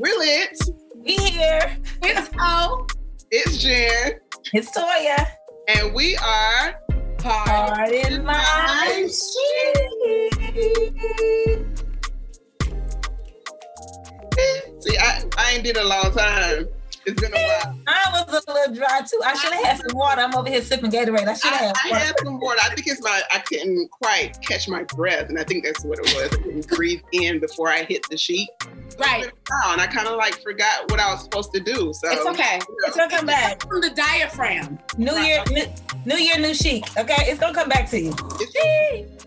We're lit. We here. It's O. It's Jen. It's Toya. And we are Heart in my See, I, I ain't did a long time. It's been a while. I was a little dry too. I should have had some water. I'm over here sipping Gatorade. I should have I had had some water. I think it's my I couldn't quite catch my breath, and I think that's what it was. I couldn't breathe in before I hit the sheet. Right. And I kind of like forgot what I was supposed to do. So It's okay. It's gonna come back. From the diaphragm. New year, new, new year, new chic. Okay, it's gonna come back to you.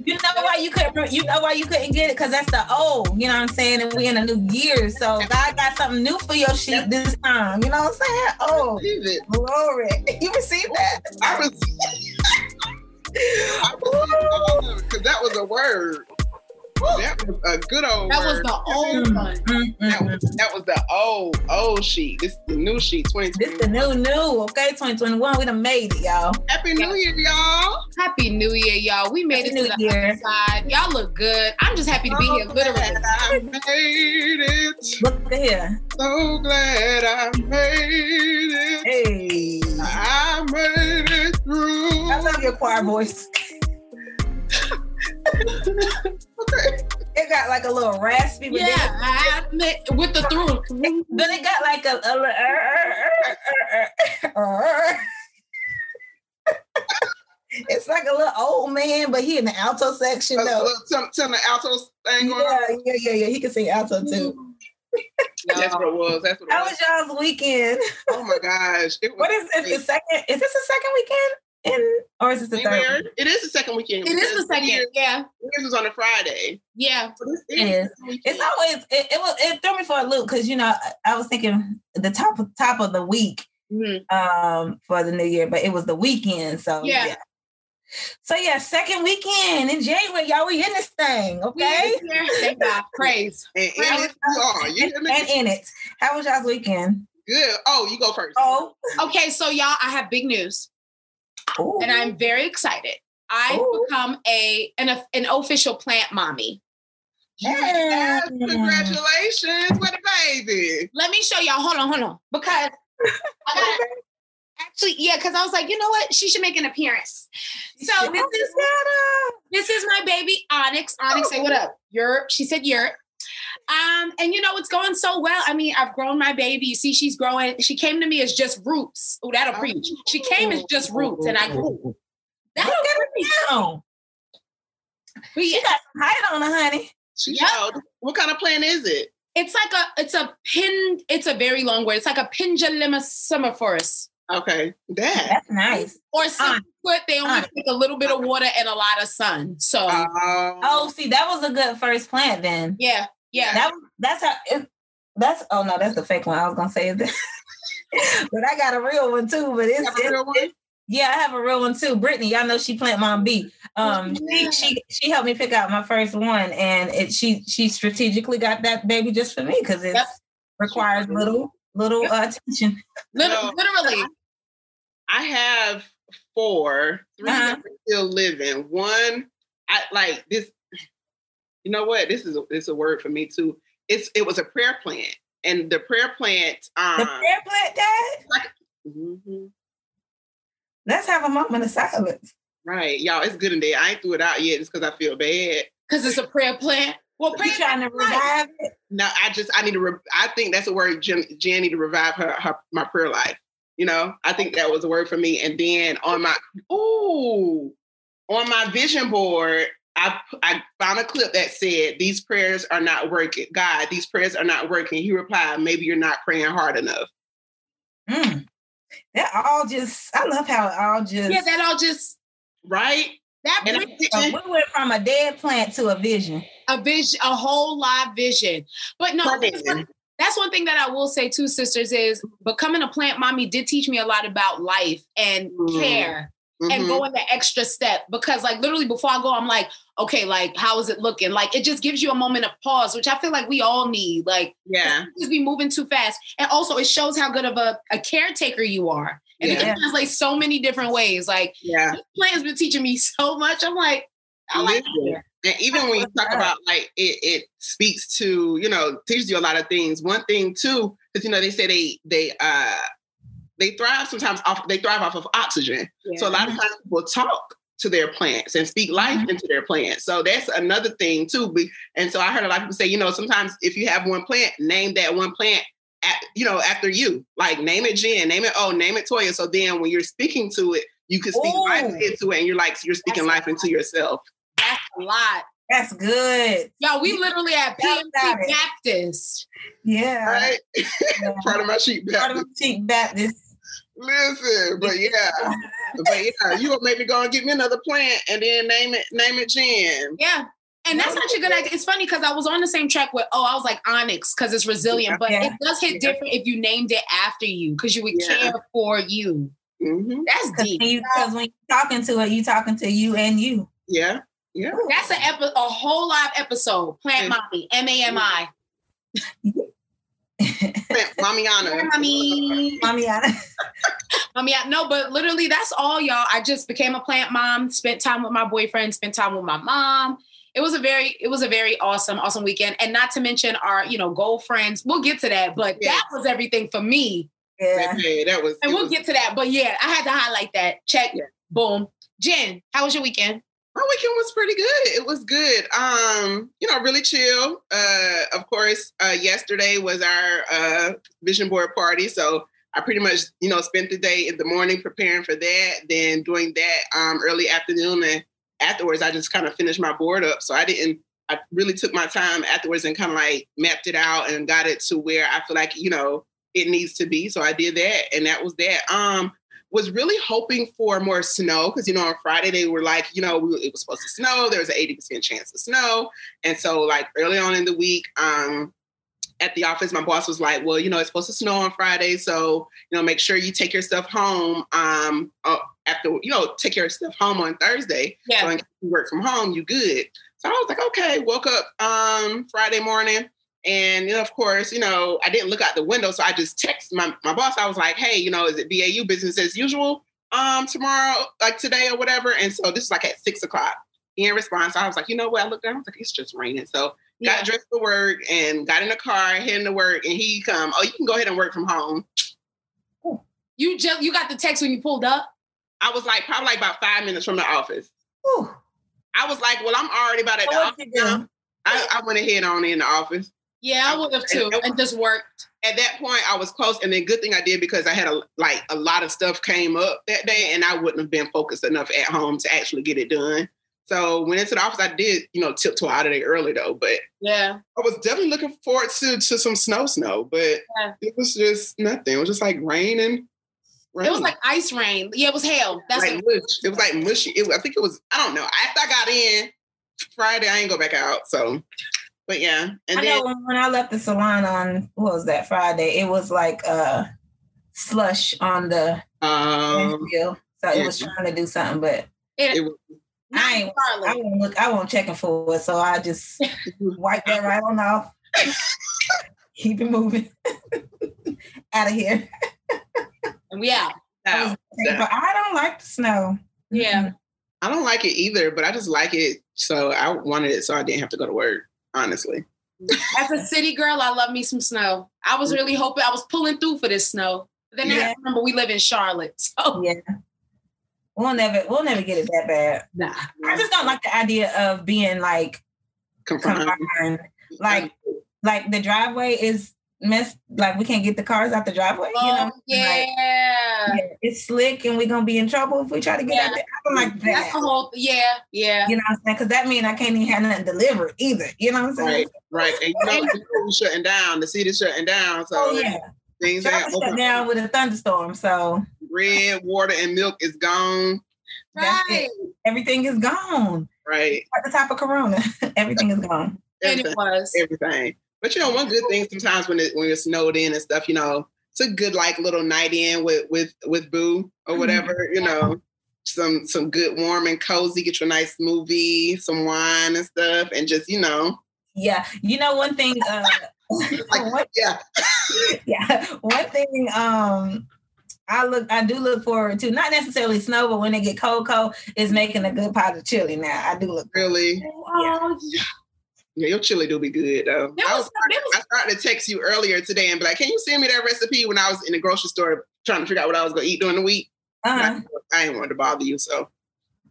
You know why you couldn't? You know why you couldn't get it? Because that's the old. You know what I'm saying? And we in a new year, so God got something new for your sheep this time. You know what I'm saying? Oh, it. glory! You received that? I was. I was because that was a word. That was a good old. That was the old one. Mm, That was, that was the old old sheet. This is the new sheet. Twenty This the new new. Okay, 2021. We done made it, y'all. Happy New Year, y'all. Happy New Year, y'all. We made Happy it New to the Year. other side. Y'all look good. I'm just happy to be here, literally. glad I made it. Look at here. So glad I made it. Hey, I made it through. I love your choir voice. Okay. It got like a little raspy, but Yeah, then, I admit, with the throat. then it got like a. a, little- it's like a little old man, but he in the alto section Uh, though. some, some alto thing going on. Yeah, yeah, yeah, yeah. He can sing alto too. Mm. That's what it was. That's what it How was. was y'all's weekend? Oh my gosh. It was What is this? The second? Is this the second weekend? In or is this the third? Anywhere. It is the second weekend. It is the second. Yours Yeah, was on a Friday. yeah. So this It is. It's always it, it was it threw me for a loop because you know I, I was thinking the top of top of the week Mhm. um for the new year, but it was the weekend. So Yeah. So yeah, second weekend in January, y'all we in this thing, We okay? in. Thank God. Praise. And in it you are. You And, and in it. How was y'all's weekend? Good. Oh, you go first. Oh, Okay, so y'all, I have big news, Ooh. and I'm very excited. I've Ooh. become a an, an official plant mommy. Yes, Yeah. congratulations. What a baby. Let me show y'all. Hold on, hold on, because I got actually, yeah, because I was like, you know what, she should make an appearance. So this is this is my baby Onyx. Onyx, say oh. what up? Yurt. She said yurt. Um, and you know it's going so well. I mean, I've grown my baby. You see, she's growing. She came to me as just roots. Oh, that'll preach. She came as just roots, and I grew. That'll Look at preach. her now. But She yeah, got some height on her, honey. She Yep. showed. What kind of plant is it? it's like a it's a pin. It's a very long word. It's like a pendulum Okay. That. That's nice. Or some put they only Onyx. take a little bit of water and a lot of sun. So Oh. Oh, see, that was a good first plant then. yeah, yeah. That that's how it, that's oh no, that's the fake one. I was gonna say that. but I got a real one too. But You it's, have a it's real one? yeah, I have a real one too. Brittany, y'all know she plant mom B. Um Yeah. she, she she helped me pick out my first one and it she she strategically got that baby just for me because it Yep. requires little little Yep. uh, attention. Lit- No. literally. I have four. 3 Uh-huh. still living. One, I like this. You know what? This is a, this is a word for me too. It's it was a prayer plant, and the prayer plant. Um, The prayer plant, Dad. mhm. Let's have a moment of silence. Right, y'all. It's good in there. I ain't threw it out yet, just because I feel bad. Because it's a prayer plant. Well, You prayer trying to revive it? No, I just I need to. Re- I think that's a word. Jen, Jen need to revive her, her my prayer life. You know, I think that was a word for me. And then on my ooh, on my vision board, I I found a clip that said these prayers are not working. God, these prayers are not working. He replied, maybe you're not praying hard enough. Mm. That all just I love how it all just Yeah, that all just Right? that And brings I'm Uh, we went from a dead plant to a vision. a vision, a whole live vision. But no, that's one, that's one thing that I will say too, sisters, is becoming a plant mommy did teach me a lot about life and Mm. care and Mhm. going the extra step. Because like literally before I go, I'm like, okay, like how is it looking? Like it just gives you a moment of pause, which I feel like we all need. Like yeah. just be moving too fast. And also it shows how good of a, a caretaker you are. And it Yeah. can translate so many different ways. Like Yeah. this plan has been teaching me so much. I'm like, I like Listen, and even when you talk about like it, it speaks to you know teaches you a lot of things. One thing too, because you know they say they they uh they thrive sometimes off they thrive off of oxygen. Yeah. So a lot of times people talk to their plants and speak life Mhm. into their plants. So that's another thing too. Be- And so I heard a lot of people say, you know, sometimes if you have one plant, name that one plant. At, you know, after you, like name it Jen, name it oh, name it Toya. So then when you're speaking to it, you can speak life into it, and you're like you're speaking That's- life into yourself. That's a lot. That's good. Yo, we literally at Tell about PMC. Baptist. Yeah. Right? Yeah. Part of my sheep. Part of the cheap Baptist. Listen, but yeah, but yeah, you will maybe go and get me another plant and then name it name it Jen. Yeah. And that's such a good idea. It's funny because I was on the same track with, oh, I was like Onyx because it's resilient, but Yeah. it does hit Yeah. different if you named it after you because you would Yeah. care for you. hmm That's Because deep. Because you, 'cause when you're talking to it, you talking to you and you. Yeah, yeah. That's an epi- a whole live episode. Plant Yeah. Mommy, M A M I. Plant Mamiana. Mommy. Mommy, I, I mean, no, but literally, that's all, y'all. I just became a plant mom. Spent time with my boyfriend. Spent time with my mom. It was a very, it was a very awesome, awesome weekend. And not to mention our, you know, goal friends. We'll get to that, but Yes. that was everything for me. yeah. Okay, that was. And we'll was- get to that. But yeah, I had to highlight that. Check. Yeah. Boom. Jen, how was your weekend? My weekend was pretty good. It was good. Um, you know, really chill. Uh, of course, uh, yesterday was our uh vision board party, so I pretty much, you know, spent the day in the morning preparing for that, then doing that um early afternoon, and afterwards I just kind of finished my board up. So I didn't. I really took my time afterwards and kind of like mapped it out and got it to where I feel like you know it needs to be. So I did that, and that was that. Um, was really hoping for more snow because you know on Friday they were like you know we, it was supposed to snow there was an 80% chance of snow. And so like early on in the week um at the office my boss was like well you know it's supposed to snow on Friday so you know make sure you take your stuff home um uh, after you know take your stuff home on Thursday. So in case you work from home you good. So I was like okay. Woke up um Friday morning and you know, of course, you know, I didn't look out the window, so I just texted my, my boss. I was like, "Hey, you know, is it BAU business as usual um tomorrow, like today or whatever?" And so this is like at six o'clock. He in response, I was like, "You know what?" I looked down. I was like, "It's just raining." So Yeah. got dressed for work and got in the car, heading to work, and he come. Oh, you can go ahead and work from home. You just you got the text when you pulled up. I was like, probably like about five minutes from the office. I was like, "Well, I'm already about at the office you do? now." I, I went ahead on in the office. Yeah, I would have too, and just worked. at that point I was close, and then good thing I did because I had a like a lot of stuff came up that day, and I wouldn't have been focused enough at home to actually get it done. So went into the office. I did, you know, tiptoe out of there early though, but Yeah. I was definitely looking forward to to some snow, snow, but Yeah. it was just nothing. It was just like rain and rain. It was like ice rain. Yeah, it was hail. That's like mush. It was like mushy. It was, I think it was. I don't know. After I got in Friday, I ain't go back out. So, but yeah, and I then know when, when I left the salon on what was that Friday, it was like uh slush on the um, windshield. So it was trying to do something, but it, it was not I in ain't- I Charlotte. won't look. I won't checking for it, so I just wipe that right on off. Keep it moving out of here. And we out. I, was- but I don't like the snow. Yeah. I don't like it either, but I just like it. So I wanted it so I didn't have to go to work, honestly. As a city girl, I love me some snow. I was really hoping I was pulling through for this snow. But then I remember we live in Charlotte. So Yeah. We'll never we'll never get it that bad. nah. I just don't like the idea of being like Confined. confined. Like like the driveway is messed like we can't get the cars out the driveway. you oh, know? Oh, yeah. Like, yeah, it's slick and we're gonna be in trouble if we try to get Yeah. out there. I don't like That's the whole yeah, yeah. You know what I'm saying? Because that means I can't even have nothing delivered either. You know what I'm saying? right, right. And you know, the city's shutting down. The city's shutting down. So Oh yeah. things Charlotte ain't shut open. down with a thunderstorm, so Bread, water, and milk is gone. That's Right. everything is gone. Right. At the top of Corona, everything is gone. And it was. everything. But you know, one good thing sometimes when it when you're snowed in and stuff, you know, it's a good like little night in with with with Boo or whatever. You know, some some good warm and cozy. Get your nice movie, some wine and stuff, and just you know, Yeah, you know one thing. Uh, like one, yeah, yeah, one thing. Um, I look, I do look forward to not necessarily snow, but when they get cold, cold, it's making a good pot of chili. Now I do look really. Oh, yeah. Yeah, your chili do be good though. There I, was- was, I started to text you earlier today and be like, "Can you send me that recipe?" When I was in the grocery store trying to figure out what I was going to eat during the week. Uh-huh. I didn't want to bother you, so.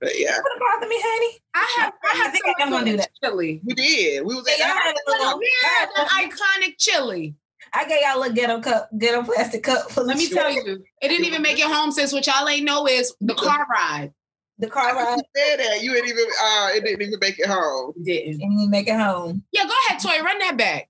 But yeah, What bother me, honey? I have, I I have think I'm gonna do that. chili. we did. We was Yeah, y'all at had a little- yeah, the iconic chili. I gave y'all a little ghetto cup, ghetto plastic cup. Let me sugar. tell you, it didn't even make it home since what y'all ain't know is the car ride. The car ride You said that you didn't even. Uh, it didn't even make it home. Didn't. and you make it home. Yeah, go ahead, Toy. Run that back.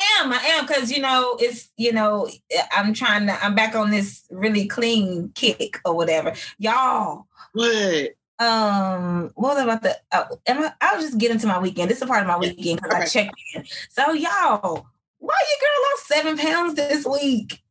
I am, I am, because you know, it's you know, I'm trying to I'm back on this really clean kick or whatever. Y'all, What? um, what was I about the uh, am I, I'll just get into my weekend. This is a part of my weekend because I Okay. checked in. So y'all, why your girl lost seven pounds this week?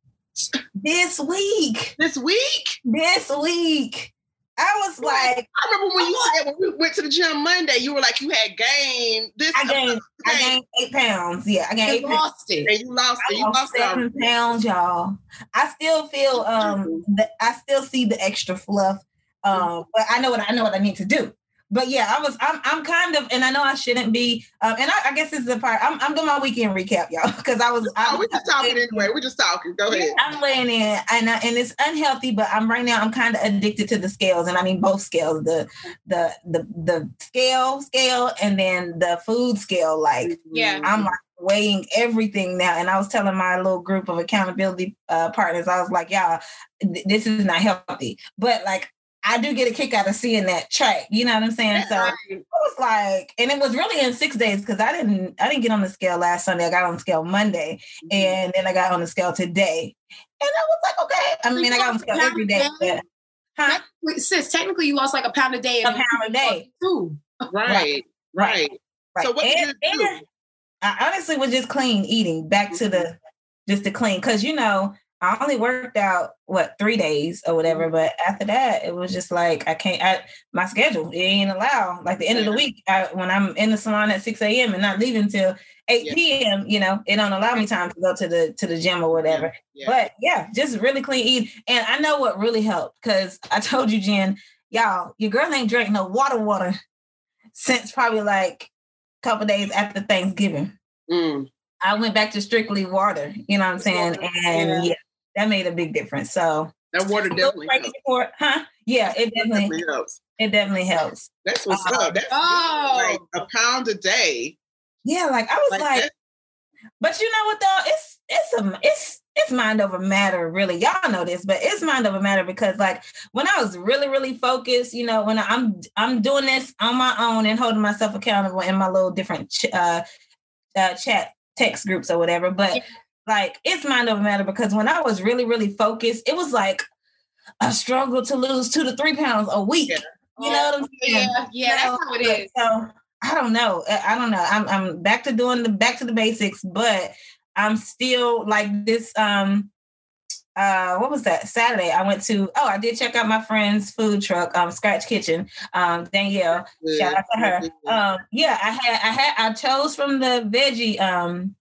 This week. This week? This week. I was like, I remember when you said when we went to the gym Monday, you were like you had gained this. I gained I gained eight pounds. Yeah, I gained eight You pounds. lost it. and you lost it. I You lost lost it. seven pounds, y'all. I still feel um the, I still see the extra fluff. Um, but I know what I know what I need to do. But yeah, I was I'm I'm kind of and I know I shouldn't be um and I, I guess this is the part I'm I'm doing my weekend recap, y'all, because I was Oh, I we're just talking anyway. We're just talking. Go ahead. I'm laying in and I, and it's unhealthy, but I'm right now I'm kind of addicted to the scales, and I mean both scales the the the the scale scale and then the food scale. Like Yeah. I'm like weighing everything now, and I was telling my little group of accountability uh, partners, I was like, y'all, th- this is not healthy, but like. I do get a kick out of seeing that track. You know what I'm saying? So Right. it was like, and it was really in six days because I didn't, I didn't get on the scale last Sunday. I got on the scale Monday, mm-hmm. and then I got on the scale today, and I was like, okay. I mean, I got on the scale every day, but huh? Sis, technically you lost like a pound a day. A pound a day, Too. right, right. right? So what did you do? I honestly was just clean eating, back to the mm-hmm. just the clean, because you know I only worked out what three days or whatever, Mm-hmm. but after that it was just like I can't. I, my schedule it ain't allowed. Like the end of the week, I, when I'm in the salon at six a.m. and not leaving till eight Yeah. p.m., you know, it don't allow me time to go to the to the gym or whatever. Yeah. But yeah, just really clean eat. And I know what really helped because I told you, Jen, y'all, your girl ain't drank no water water since probably like a couple days after Thanksgiving. Mm. I went back to strictly water, you know what I'm saying? And Yeah. Yeah, that made a big difference. So That water definitely Right helps. before- huh? Yeah, it definitely Definitely helps. it definitely helps. That's what's Uh, up. That's Oh. like a pound a day. Yeah, like I was Like like, but you know what though? It's it's a it's it's mind over matter, really. Y'all know this, but it's mind over matter because like when I was really, really focused, you know, when I'm I'm doing this on my own and holding myself accountable in my little different ch- uh, uh chat text groups or whatever. But Yeah. Like it's mind over matter because when I was really, really focused, it was like a struggle to lose two to three pounds a week. Yeah. You know what I'm saying? Yeah, yeah, that's how it is. So I don't know. I don't know. I'm I'm back to doing the back to the basics, but I'm still like this. Um, uh, what was that? Saturday, I went to. Oh, I did check out my friend's food truck, um, Scratch Kitchen. Um, Danielle, shout out to her. Um, yeah, I had I had I chose from the veggie um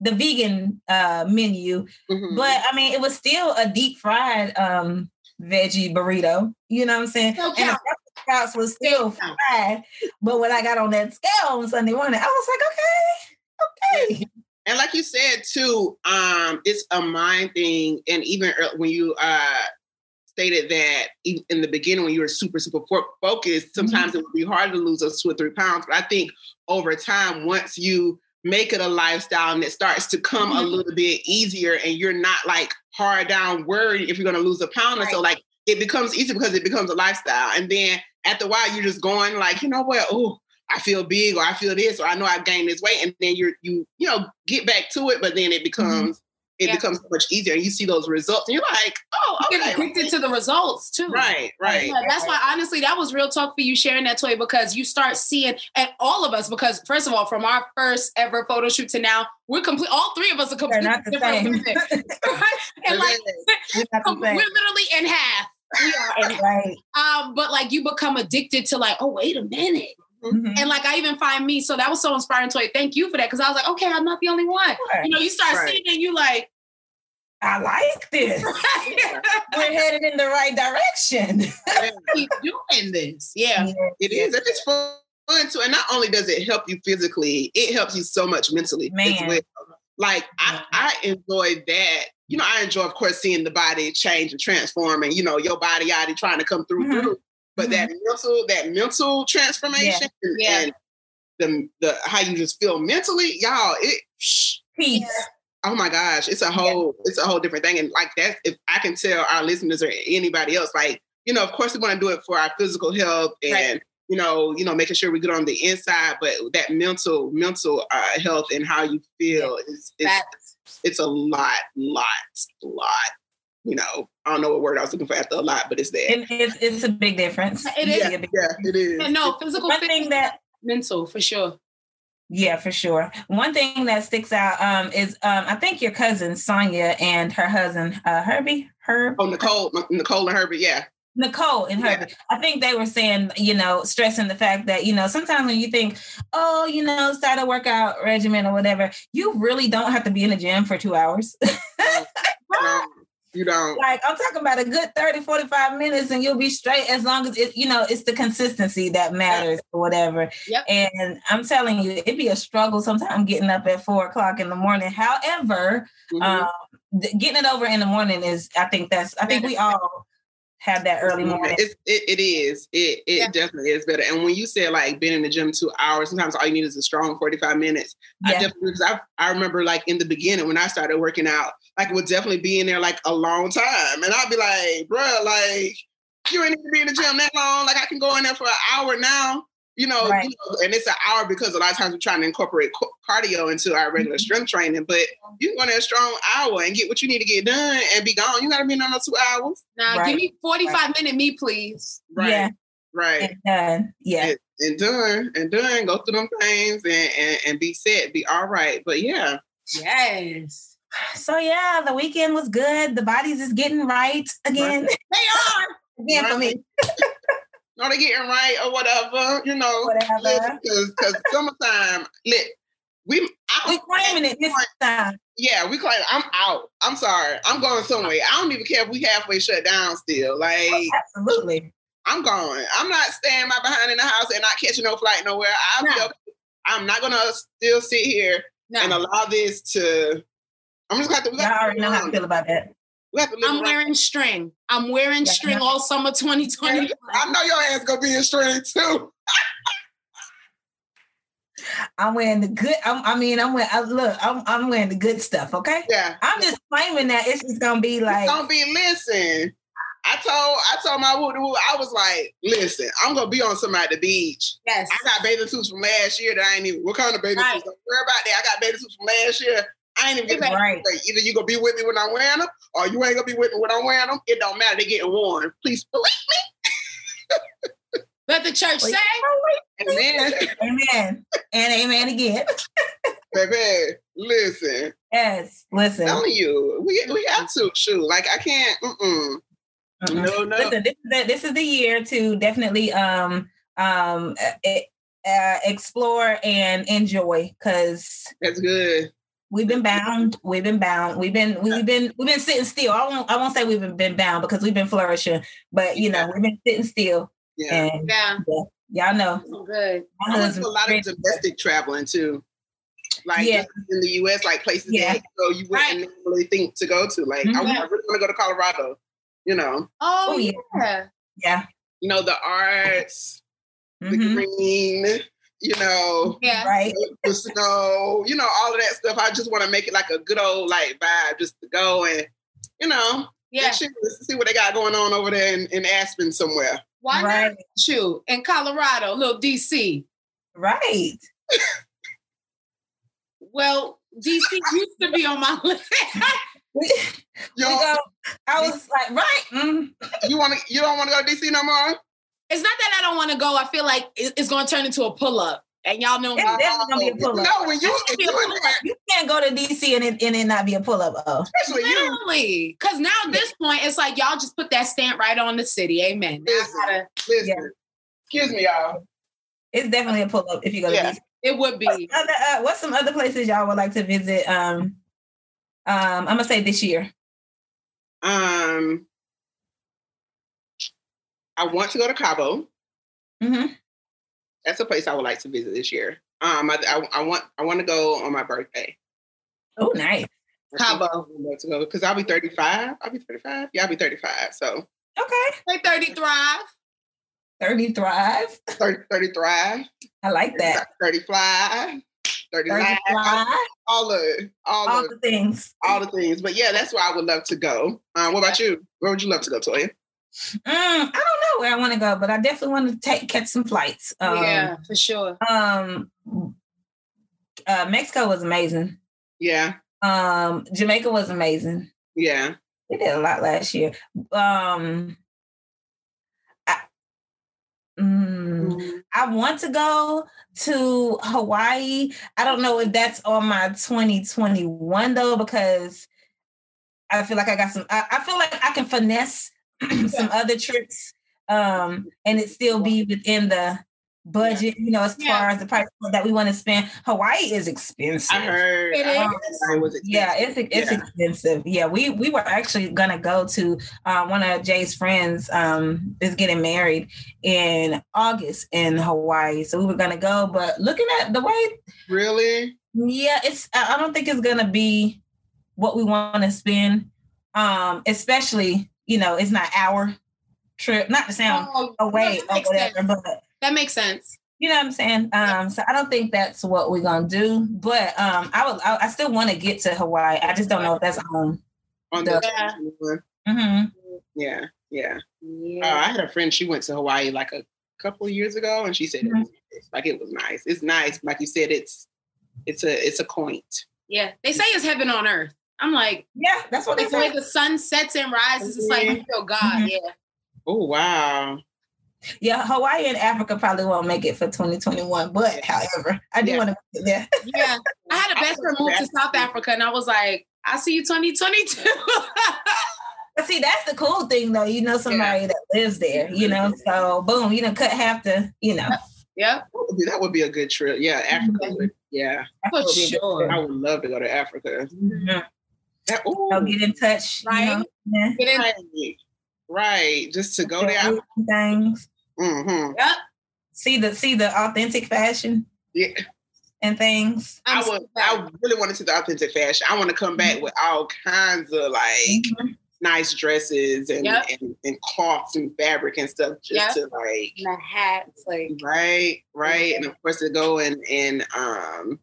the vegan uh menu, Mhm. but I mean it was still a deep fried um veggie burrito. You know what I'm saying? Still And the. Sprouts was still fried. But when I got on that scale on Sunday morning, I was like, okay, okay. and like you said too, um, it's a mind thing. And even when you uh stated that in the beginning when you were super super focused, sometimes it would be hard to lose those two or three pounds. But I think over time, once you make it a lifestyle and it starts to come a Mhm. little bit easier, and you're not like hard down worried if you're going to lose a pound, and so like it becomes easy because it becomes a lifestyle. And then after a while, you're just going like, you know what? Oh, I feel big, or I feel this, or I know I've gained this weight, and then you're you you know get back to it, but then it becomes it Yeah. becomes so much easier, and you see those results, and you're like, oh, You okay, get addicted to the results too. right, right, Yeah, that's why honestly that was real talk for you sharing that toy because you start seeing and all of us because first of all from our first ever photo shoot to now we're complete all three of us are They're completely not the different same. women, right? and like We're not the we're same. literally in half we are in half. Right. um but like you become addicted to like oh wait a minute Mhm. and like I even find me so that was so inspiring to toy thank you for that because I was like okay I'm not the only one Sure. you know you start Right. seeing it and you like I like this. We're headed in the right direction. Keep doing this. Yeah. It is. And it's fun too. And not only does it help you physically, it helps you so much mentally Man. as well. Like I, I enjoy that. You know, I enjoy, of course, seeing the body change and transform, and you know, your body already trying to come through Mhm. through. But that mental, that mental transformation, and, Yeah. and the the how you just feel mentally, y'all. It. Peace. Oh my gosh, it's a whole it's a whole different thing. And like that, if I can tell our listeners or anybody else, like, you know, of course we want to do it for our physical health and Right. you know, you know, making sure we get on the inside, but that mental, mental uh, health and how you feel is it's, it's a lot, lot, lot. You know, I don't know what word I was looking for after a lot, but it's there. It, it's, it's a big difference. It is. Yeah, big yeah it is. Yeah, no, physical One thing that mental for sure. Yeah, for sure. One thing that sticks out um, is um, I think your cousin Sonia and her husband uh, Herbie, Herb, Oh, Nicole, Nicole and Herbert, yeah. Nicole and Yeah. I think they were saying, you know, stressing the fact that you know sometimes when you think, oh, you know, start a workout regimen or whatever, you really don't have to be in the gym for two hours. No, you don't. like I'm talking about a good 30, 45 minutes and you'll be straight as long as it, you know, it's the consistency that matters or whatever. Yep. And I'm telling you, it'd be a struggle sometimes getting up at four o'clock in the morning. However, Mhm. um, th- getting it over in the morning is, I think that's, I think we all have that early morning. It's, it, it is. It it Yeah. definitely is better. And when you say like being in the gym two hours, sometimes all you need is a strong 45 minutes. yeah. I definitely because I I remember like in the beginning when I started working out, like would definitely be in there like a long time. And I'd be like, bruh, like you ain't need to be in the gym that long. Like I can go in there for an hour now. You know, Right. you know, and it's an hour because a lot of times we're trying to incorporate co- cardio into our regular Mhm. strength training. But you can go in a strong hour and get what you need to get done and be gone. You got to be in there no two hours. Now, Right. give me 45 minute me, please. Right. Yeah. Right. And done. Yeah. and, and done and done go through them things and, and and be set be all right but yeah Yes. So yeah, the weekend was good. The bodies is getting right again. They are. again for me. no they getting right or whatever you know Whatever. because summertime lit we I, We claiming it this time. yeah we claim i'm out i'm sorry i'm going somewhere i don't even care if we halfway shut down still like Absolutely. i'm going i'm not staying my behind in the house and not catching no flight nowhere i'm No. i'm not gonna still sit here and allow this to i'm just gonna have to we Y'all already know how I feel about that. we have to live I'm around- wearing string. I'm wearing Yeah. string all summer 2020. I know your ass gonna be in string too. I'm wearing the good. I'm, I mean, I'm wearing. I, look, I'm, I'm wearing the good stuff. Okay. Yeah. I'm just claiming that it's just gonna be like. Don't be listen. I told I told my woo woo, I was like, listen, I'm gonna be on somebody at the beach. Yes. I got bathing suits from last year that I ain't even what kind of bathing Right. suits? Don't worry about that. I got bathing suits from last year. I ain't even getting Right. right. Either you gonna be with me when I'm wearing them, or you ain't gonna be with me when I'm wearing them. It don't matter. They getting worn. Please believe me. Let the church Wait. say. Amen. Amen. And amen again. Baby, listen. Yes. Listen. telling you, we we have to shoot. Like I can't. Mm-mm. Mm-mm. No, no. Listen, this is the, this is the year to definitely um um uh, uh, explore and enjoy because That's good. We've been bound. We've been bound. We've been we've been we've been sitting still. I won't I won't say we've been, been bound because we've been flourishing, but you know we've been sitting still. Yeah. And Yeah. y'all know Good. my I went to a lot of domestic traveling too. Like Yeah. in the US, like places Yeah. that you, know, you wouldn't really think to go to. Like I, Mhm. I really want to go to Colorado. You know, Oh, Oh, yeah. yeah. yeah. you know the arts, the Mhm. green. You know, Yeah. Right. the snow. You know all of that stuff. I just want to make it like a good old like vibe, just to go and you know, Yeah. and shit, see what they got going on over there in, in Aspen somewhere. Why Right. not you in Colorado, little DC? Right. Well, DC used to be on my list. We, we go, I was like, right. mm, you want to? You don't want to go to DC no more? It's not that I don't want to go. I feel like it's going to turn into a pull up. And y'all know me. It's definitely gonna be a pull-up. No, when you, if you in You can't go to DC and it, and it not be a pull up. Oh, especially you, Literally. Because now at this point, it's like y'all just put that stamp right on the city. Amen. I Listen. gotta- listen. Yeah. Excuse me, y'all. it's definitely a pull up if you go to Yeah. DC. it would be. What's, other, uh, what's some other places y'all would like to visit? Um, um, I'm gonna say this year. Um, I want to go to Cabo. hmm That's a place I would like to visit this year. Um, I, I, I want I want to go on my birthday. Oh, nice. Cabo. to go because I'll be 35. I'll be 35. Yeah, I'll be 35. So Okay. Say 30 Thrive. 30 Thrive. 30, 30 thrive, I like that. 30 fly, 30 30 live, Thrive. all the all, All the the things. all the things. But yeah, that's where I would love to go. Um, what about you? Where would you love to go, Toya? Mm, I don't know where I want to go, but I definitely want to take catch some flights. Um, yeah, for sure. Um, uh, Mexico was amazing. Yeah, Um, Jamaica was amazing. yeah. We did a lot last year. Um, I, mm, I want to go to Hawaii. I don't know if that's on my 2021 though, because I feel like I got some. I, I feel like I can finesse some other trips, um, and it still be within the budget. You know, as Yeah. far as the price that we want to spend. Hawaii is expensive. I heard. It I heard is. Expensive. Yeah, it's it's Yeah. expensive. Yeah, we we were actually gonna go to uh, one of Jay's friends um, is getting married in August in Hawaii, so we were gonna go. But looking at the way, really. yeah, it's I I don't think it's gonna be what we want to spend. Um, especially you know, it's not our trip, not to sound Oh, away that or whatever, sense. but That makes sense. you know what I'm saying? Um, so I don't think that's what we're gonna do. But um, I would, I, I still want to get to Hawaii. I just don't know if that's on. On the Yeah. hmm yeah, yeah. Uh, I had a friend. She went to Hawaii like a couple of years ago, and she said it Mhm. was nice. like it was nice. It's nice, like you said. It's it's a it's a point. yeah. They say it's heaven on earth. I'm like, Yeah, that's what they the way say. the sun sets and rises, it's like you feel God. Mhm. Yeah. Oh wow! Yeah, Hawaii and Africa probably won't make it for 2021. But however, I do Yeah. want to be there. Yeah. I had a best friend was move to South Africa and I was like, I'll see you 2022. But see, that's the cool thing, though. You know somebody that lives there. You know, so boom, you know, cut half the. You know, Yeah. That would, be, that would be a good trip. Yeah, Africa. Mhm. Would, yeah, For That'd be a good sure. I would love to go to Africa. Mhm. That, ooh, So get in touch, you know, yeah. Get in. right, right. Just to go there. Roots and things. hmm Yep. See the see the authentic fashion Yeah, and things. I I'm would. so I really want to see the authentic fashion. I want to come back with all kinds of like Mhm. nice dresses and, Yep. and and cloths and fabric and stuff, just Yep. to like And the hats, like right, right, and of course to go and and um,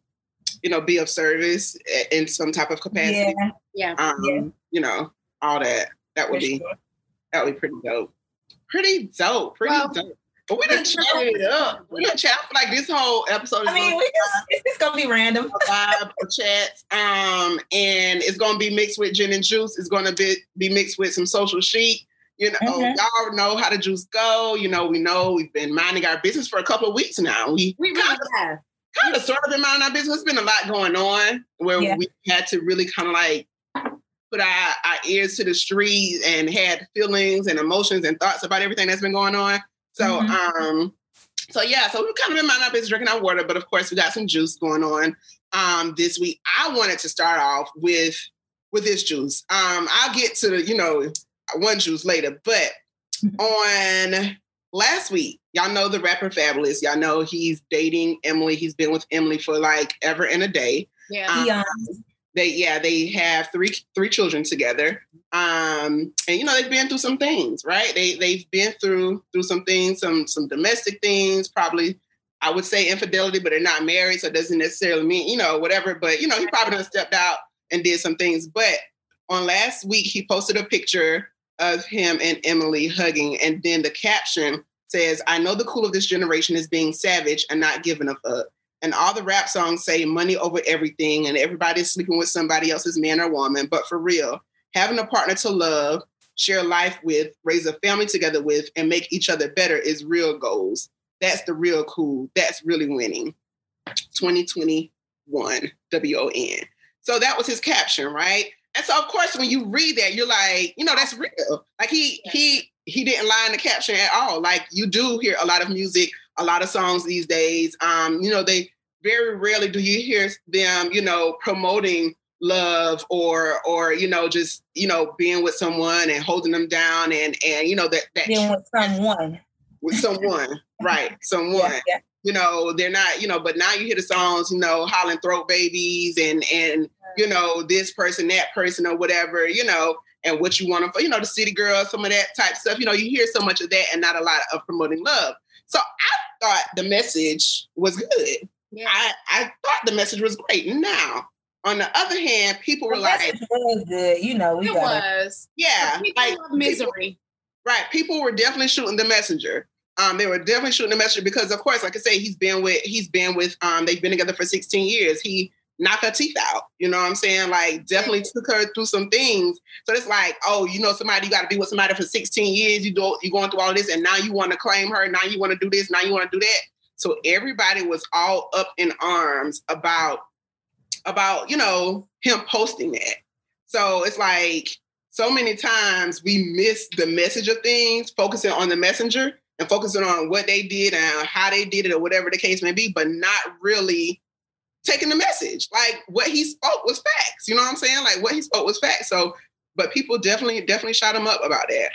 you know, be of service in some type of capacity. Yeah, yeah. Um, Yeah. you know, all that. That would for be sure. That would be pretty dope. Pretty dope. Pretty Well, dope. But we done chatted it up. We done chat like this whole episode is I mean, gonna we just it's gonna be random. a vibe of chats. Um, and it's gonna be mixed with gin and juice. It's gonna be be mixed with some social chic. You know, Mhm. y'all know how the juice go. You know, we know we've been minding our business for a couple of weeks now. We We really have. kind of sort of been minding our business. It's been a lot going on where Yeah. we had to really kind of like put our, our ears to the street and had feelings and emotions and thoughts about everything that's been going on. So Mhm. um so yeah, so we've kind of been minding our business, drinking our water, but of course we got some juice going on um this week. I wanted to start off with with this juice. Um I'll get to the, you know, one juice later, but on last week, y'all know the rapper Fabolous. Y'all know he's dating Emily. He's been with Emily for like ever and a day. Yeah. Um, Eon. They yeah, they have three three children together. Um, and you know they've been through some things, right? They they've been through through some things, some some domestic things, probably. I would say infidelity, but they're not married, so it doesn't necessarily mean you know whatever. But you know he probably done stepped out and did some things. But on last week he posted a picture of him and Emily hugging, and then the caption says, "I know the cool of this generation is being savage and not giving a fuck." And all the rap songs say money over everything, and everybody's sleeping with somebody else's man or woman. But for real, having a partner to love, share life with, raise a family together with, and make each other better is real goals. That's the real cool. That's really winning. 2021, W O N. So that was his caption, right? And so of course, when you read that, you're like, you know, that's real. Like he he he didn't lie in the caption at all. Like you do hear a lot of music, a lot of songs these days. Um, you know, they very rarely do you hear them, you know, promoting love or or you know just you know being with someone and holding them down and and you know that that being with someone with someone right someone yeah, yeah. you know they're not you know but now you hear the songs you know hollering throat babies and and you know this person that person or whatever you know and what you want to you know the city girl some of that type stuff you know you hear so much of that and not a lot of promoting love so i thought the message was good yeah. I, I thought the message was great now on the other hand, people were like, was good. You know, we it was. Yeah. Like misery. People, right. People were definitely shooting the messenger. Um, they were definitely shooting the messenger because of course, like I say, he's been with he's been with um they've been together for 16 years. He knocked her teeth out. You know what I'm saying? Like definitely took her through some things. So it's like, oh, you know, somebody you gotta be with somebody for 16 years, you do you going through all this, and now you want to claim her, now you want to do this, now you want to do that. So everybody was all up in arms about about, you know, him posting that. So it's like so many times we miss the message of things, focusing on the messenger and focusing on what they did and how they did it or whatever the case may be, but not really taking the message. Like what he spoke was facts. You know what I'm saying? Like what he spoke was facts. So, but people definitely, definitely shot him up about that.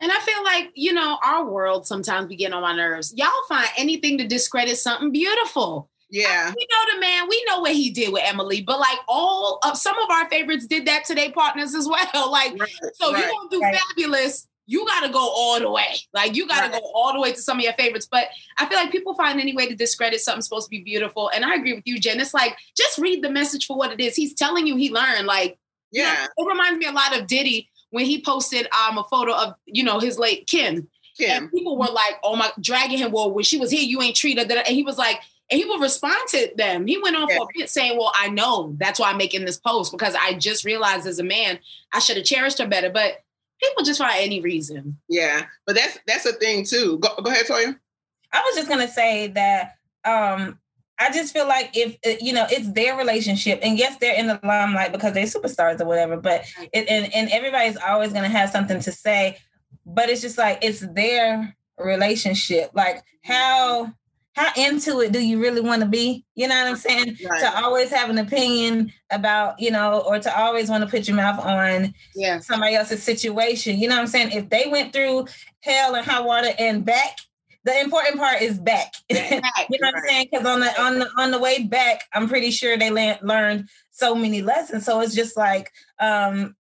And I feel like, you know, our world sometimes be getting on my nerves. Y'all find anything to discredit something beautiful. Yeah. We know the man, we know what he did with Emily, but like all of some of our favorites did that to their partners as well. Like, right, so right, you gonna do right. Fabolous, you gotta go all the way. Like you gotta go all the way to some of your favorites. But I feel like people find any way to discredit something supposed to be beautiful. And I agree with you, Jen. It's like just read the message for what it is. He's telling you he learned. Like, yeah, you know, it reminds me a lot of Diddy when he posted um a photo of, you know, his late Kim. Kim. And people were like, oh my, dragging him. Well, when she was here, you ain't treated. Her. And he was like, and he would respond to them. He went on yeah. for a bit saying, Well, I know that's why I'm making this post because I just realized as a man, I should have cherished her better. But people just find any reason. Yeah. But that's that's a thing too. Go, go ahead, Toya. I was just gonna say that um I just feel like if uh, you know it's their relationship, and yes, they're in the limelight because they're superstars or whatever. But it, and and everybody's always going to have something to say. But it's just like it's their relationship. Like how how into it do you really want to be? You know what I'm saying? Right. To always have an opinion about, you know, or to always want to put your mouth on yeah. somebody else's situation. You know what I'm saying? If they went through hell and high water and back, the important part is back. back you know what I'm saying? Because on the on the on the way back, I'm pretty sure they le- learned so many lessons. So it's just like, um,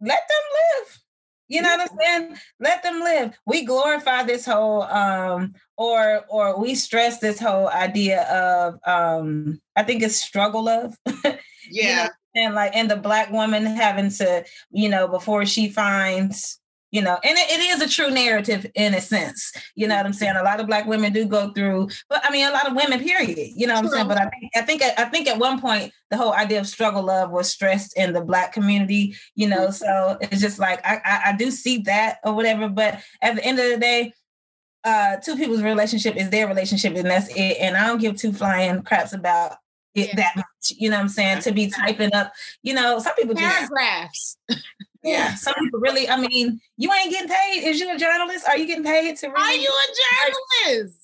let them live. You know what I'm saying? Let them live. We glorify this whole um or or we stress this whole idea of um I think it's struggle love. Yeah. you know, and like and the black woman having to, you know, before she finds you know and it, it is a true narrative in a sense you know what i'm saying? A lot of black women do go through but i mean a lot of women period you know what i'm saying? But i think i think i think at one point the whole idea of struggle love was stressed in the black community you know? Mm-hmm. so it's just like I, I, I do see that or whatever but at the end of the day uh two people's relationship is their relationship and that's it and i don't give two flying craps about it yeah. that much you know what i'm saying? To be typing up you know some people paragraphs Yeah, some people really. I mean, you ain't getting paid. Is you a journalist? Are you getting paid to? Really, Are you a journalist?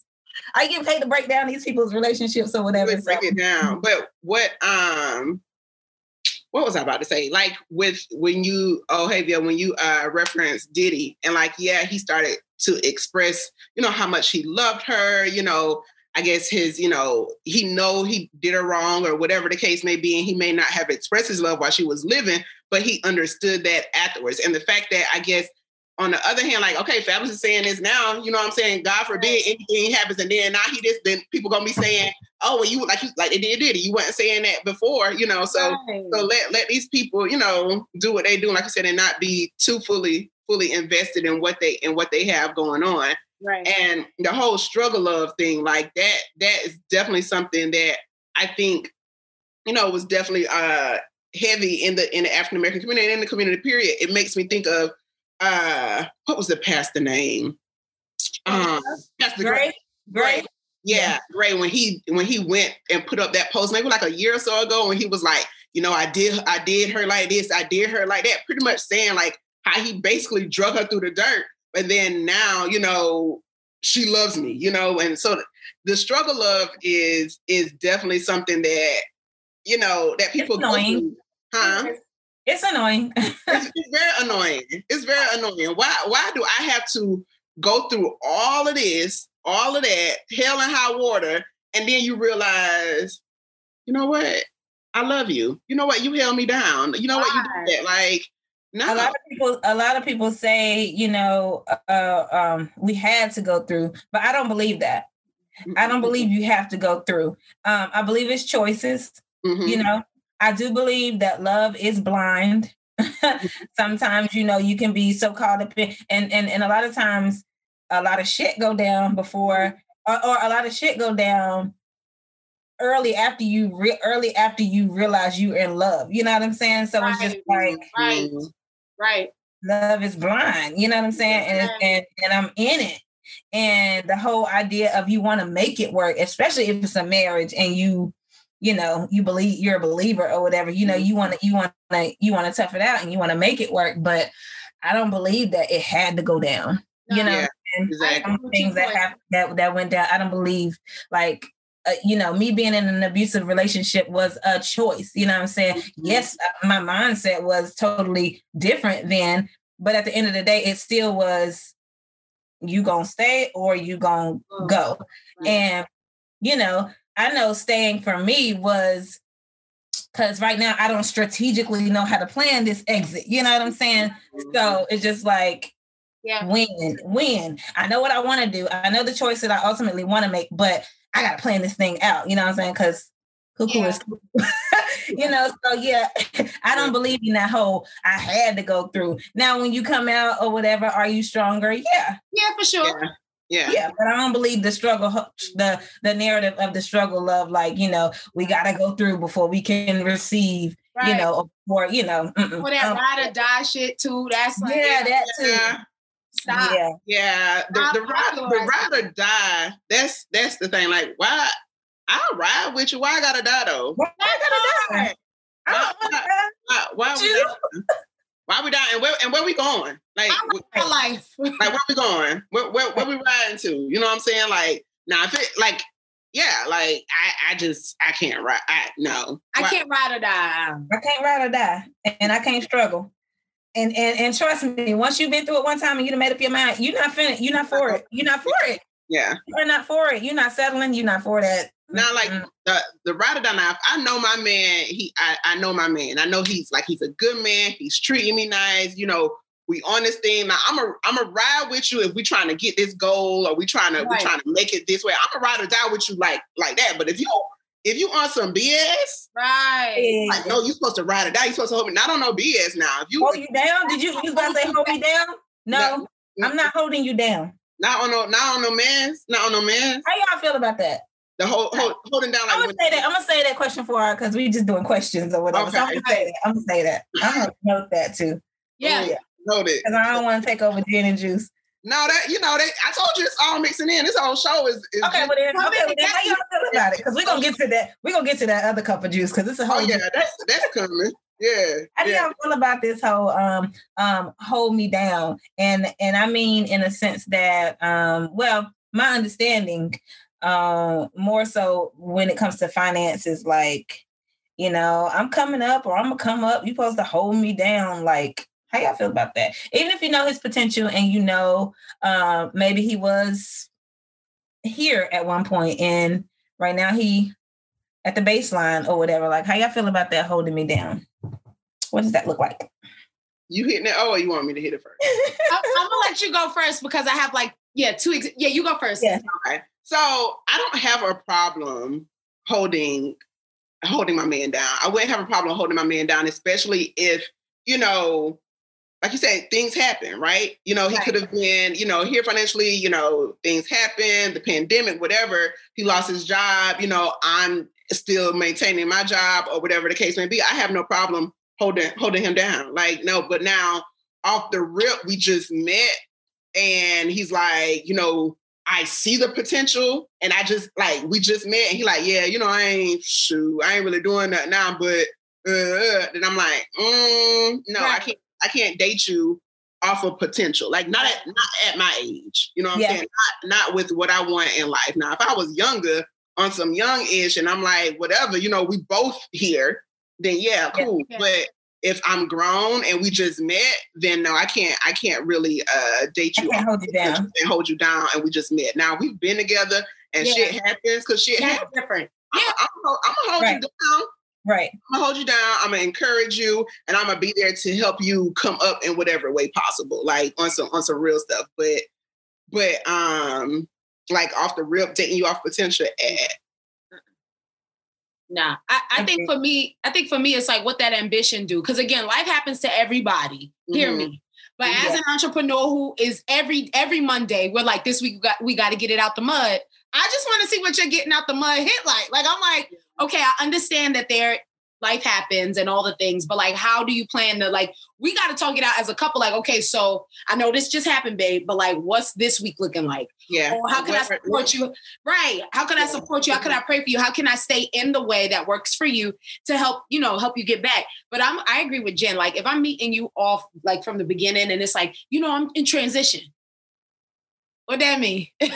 Are you getting paid to break down these people's relationships or whatever? Break so. it down. But what um, what was I about to say? Like with when you oh hey Via, when you uh reference Diddy and like yeah he started to express you know how much he loved her you know I guess his, you know, he know he did her wrong or whatever the case may be, and he may not have expressed his love while she was living, but he understood that afterwards. And the fact that I guess on the other hand, like, okay, Fabolous is saying this now, you know what I'm saying? God forbid anything happens and then now he just then people gonna be saying, Oh, well, you like you like they did did You weren't saying that before, you know. So right. so let let these people, you know, do what they do, like I said, and not be too fully fully invested in what they in what they have going on. Right. And the whole struggle of thing, like that, that is definitely something that I think, you know, was definitely uh heavy in the in the African American community and in the community period. It makes me think of uh what was the pastor name? Um Pastor Gray. Gray. Yeah, Gray. When he when he went and put up that post, maybe like a year or so ago, when he was like, you know, I did I did her like this, I did her like that, pretty much saying like how he basically drug her through the dirt and then now you know she loves me you know and so the struggle of is is definitely something that you know that people go through. Huh? It's annoying. it's, it's very annoying. It's very annoying. Why why do I have to go through all of this, all of that, hell and high water, and then you realize, you know what? I love you. You know what? You held me down. You know what? You did that. Like, no. A lot of people, a lot of people say, you know, uh, um, we had to go through, but I don't believe that. I don't believe you have to go through. Um, I believe it's choices. Mm-hmm. You know, I do believe that love is blind. Sometimes, you know, you can be so caught up in, and and and a lot of times, a lot of shit go down before, mm-hmm. or, or a lot of shit go down early after you re- early after you realize you're in love. You know what I'm saying? So right. it's just like right, mm. right. Love is blind. You know what I'm saying? And and and I'm in it. And the whole idea of you want to make it work, especially if it's a marriage and you you know you believe you're a believer or whatever you know you want to you want to you want to tough it out and you want to make it work but i don't believe that it had to go down you know yeah, exactly. things that have that that went down i don't believe like uh, you know me being in an abusive relationship was a choice you know what i'm saying mm-hmm. yes uh, my mindset was totally different then but at the end of the day it still was you gonna stay or you gonna go right. and you know I know staying for me was because right now I don't strategically know how to plan this exit. You know what I'm saying? So mm-hmm. it's just like, yeah, win, win. I know what I want to do. I know the choice that I ultimately want to make, but I got to plan this thing out. You know what I'm saying? Because cuckoo yeah. is cool. you know, so yeah, I don't believe in that whole I had to go through. Now, when you come out or whatever, are you stronger? Yeah. Yeah, for sure. Yeah. Yeah. Yeah. But I don't believe the struggle, the the narrative of the struggle of like, you know, we gotta go through before we can receive, right. you know, or you know, for that um, ride or die shit too. That's like yeah, that too. Yeah. Stop. Yeah, yeah. The, the ride, the ride or die. That's that's the thing. Like, why? I'll ride with you. Why I gotta die though? Why I gotta die? Why, why, why, why why we dying? And where and where we going? Like my life. like where we going? Where, where where we riding to? You know what I'm saying? Like now if it like yeah, like I I just I can't ride. I no. I can't ride or die. I can't ride or die. And I can't struggle. And and and trust me, once you've been through it one time and you've made up your mind, you're not finished. You're not for it. You're not for it. Yeah. You're not for it. You're not settling. You're not for that. Not like mm-hmm. the the ride or die. Now, I know my man. He, I, I know my man. I know he's like he's a good man. He's treating me nice. You know, we on this thing. Now, I'm a I'm a ride with you if we trying to get this goal or we trying to right. we trying to make it this way. I'm a ride or die with you like like that. But if you if you on some BS, right? Like no, you're supposed to ride or die. You supposed to hold me. I don't on no BS now. If you hold you down, did you you gonna say hold me down? No, no, I'm not holding you down. Not on no, not on no man's, not on no man's. How y'all feel about that? The whole, hold, holding down. Like I'm gonna say that. I'm gonna say that question for her because we just doing questions or whatever. Okay. So I'm gonna say that. I'm gonna say that. I'm gonna note that too. Yeah, oh, yeah. note it. Because I don't want to take over gin and juice. No, that you know, they, I told you it's all mixing in. This whole show is, is okay. Well, then, okay, well, then how y'all feel about it? Because we're gonna get to that. We're gonna get to that other cup of juice because it's a oh, whole. Oh yeah, that's that's coming. Yeah. How do y'all feel about this whole um um hold me down? And and I mean in a sense that um well my understanding um, more so when it comes to finances, like, you know, I'm coming up or I'm gonna come up. You supposed to hold me down. Like, how y'all feel about that? Even if you know his potential and you know uh, maybe he was here at one point and right now he at the baseline or whatever. Like, how y'all feel about that holding me down? What does that look like? You hitting it? Oh, you want me to hit it first? I'm, I'm, gonna let you go first because I have like yeah two. Ex- yeah, you go first. Yeah. Okay. So I don't have a problem holding holding my man down. I wouldn't have a problem holding my man down, especially if, you know, like you said, things happen, right? You know, he right. could have been, you know, here financially, you know, things happen, the pandemic, whatever. He lost his job, you know, I'm still maintaining my job or whatever the case may be. I have no problem holding holding him down. Like, no, but now off the rip, we just met and he's like, you know, I see the potential and I just like we just met and he like, yeah, you know, I ain't shoot, I ain't really doing that now, but uh, then I'm like, mm, no, right. I can't I can't date you off of potential. Like not at not at my age. You know what I'm saying? Not not with what I want in life. Now, if I was younger on some young ish and I'm like, whatever, you know, we both here, then yeah, cool. Yeah. But if I'm grown and we just met, then no, I can't. I can't really uh, date you. I can't hold you down. And hold you down, and we just met. Now we've been together, and Yeah. shit happens because shit That's happens. different. I'm, I'm, gonna- I'm gonna hold Right. you down. Right. I'm gonna hold you down. I'm gonna encourage you, and I'm gonna be there to help you come up in whatever way possible, like on some on some real stuff. But but um, like off the rip, dating you off potential. Eh, Nah, I, I think for me, I think for me, it's like what that ambition do. Because again, life happens to everybody. Hear Mhm. me. But as an entrepreneur who is every every Monday, we're like this week we got we got to get it out the mud. I just want to see what you're getting out the mud hit like. Like I'm like, okay, I understand that there life happens and all the things, but like, how do you plan to like? We got to talk it out as a couple. Like, okay, so I know this just happened, babe, but like, what's this week looking like? yeah. Or how can I support you? Right. How can I support you? How can I pray for you? How can I stay in the way that works for you to help, you know, help you get back? But I'm I agree with Jen. Like if I'm meeting you off like from the beginning and it's like, you know, I'm in transition. What that mean? or you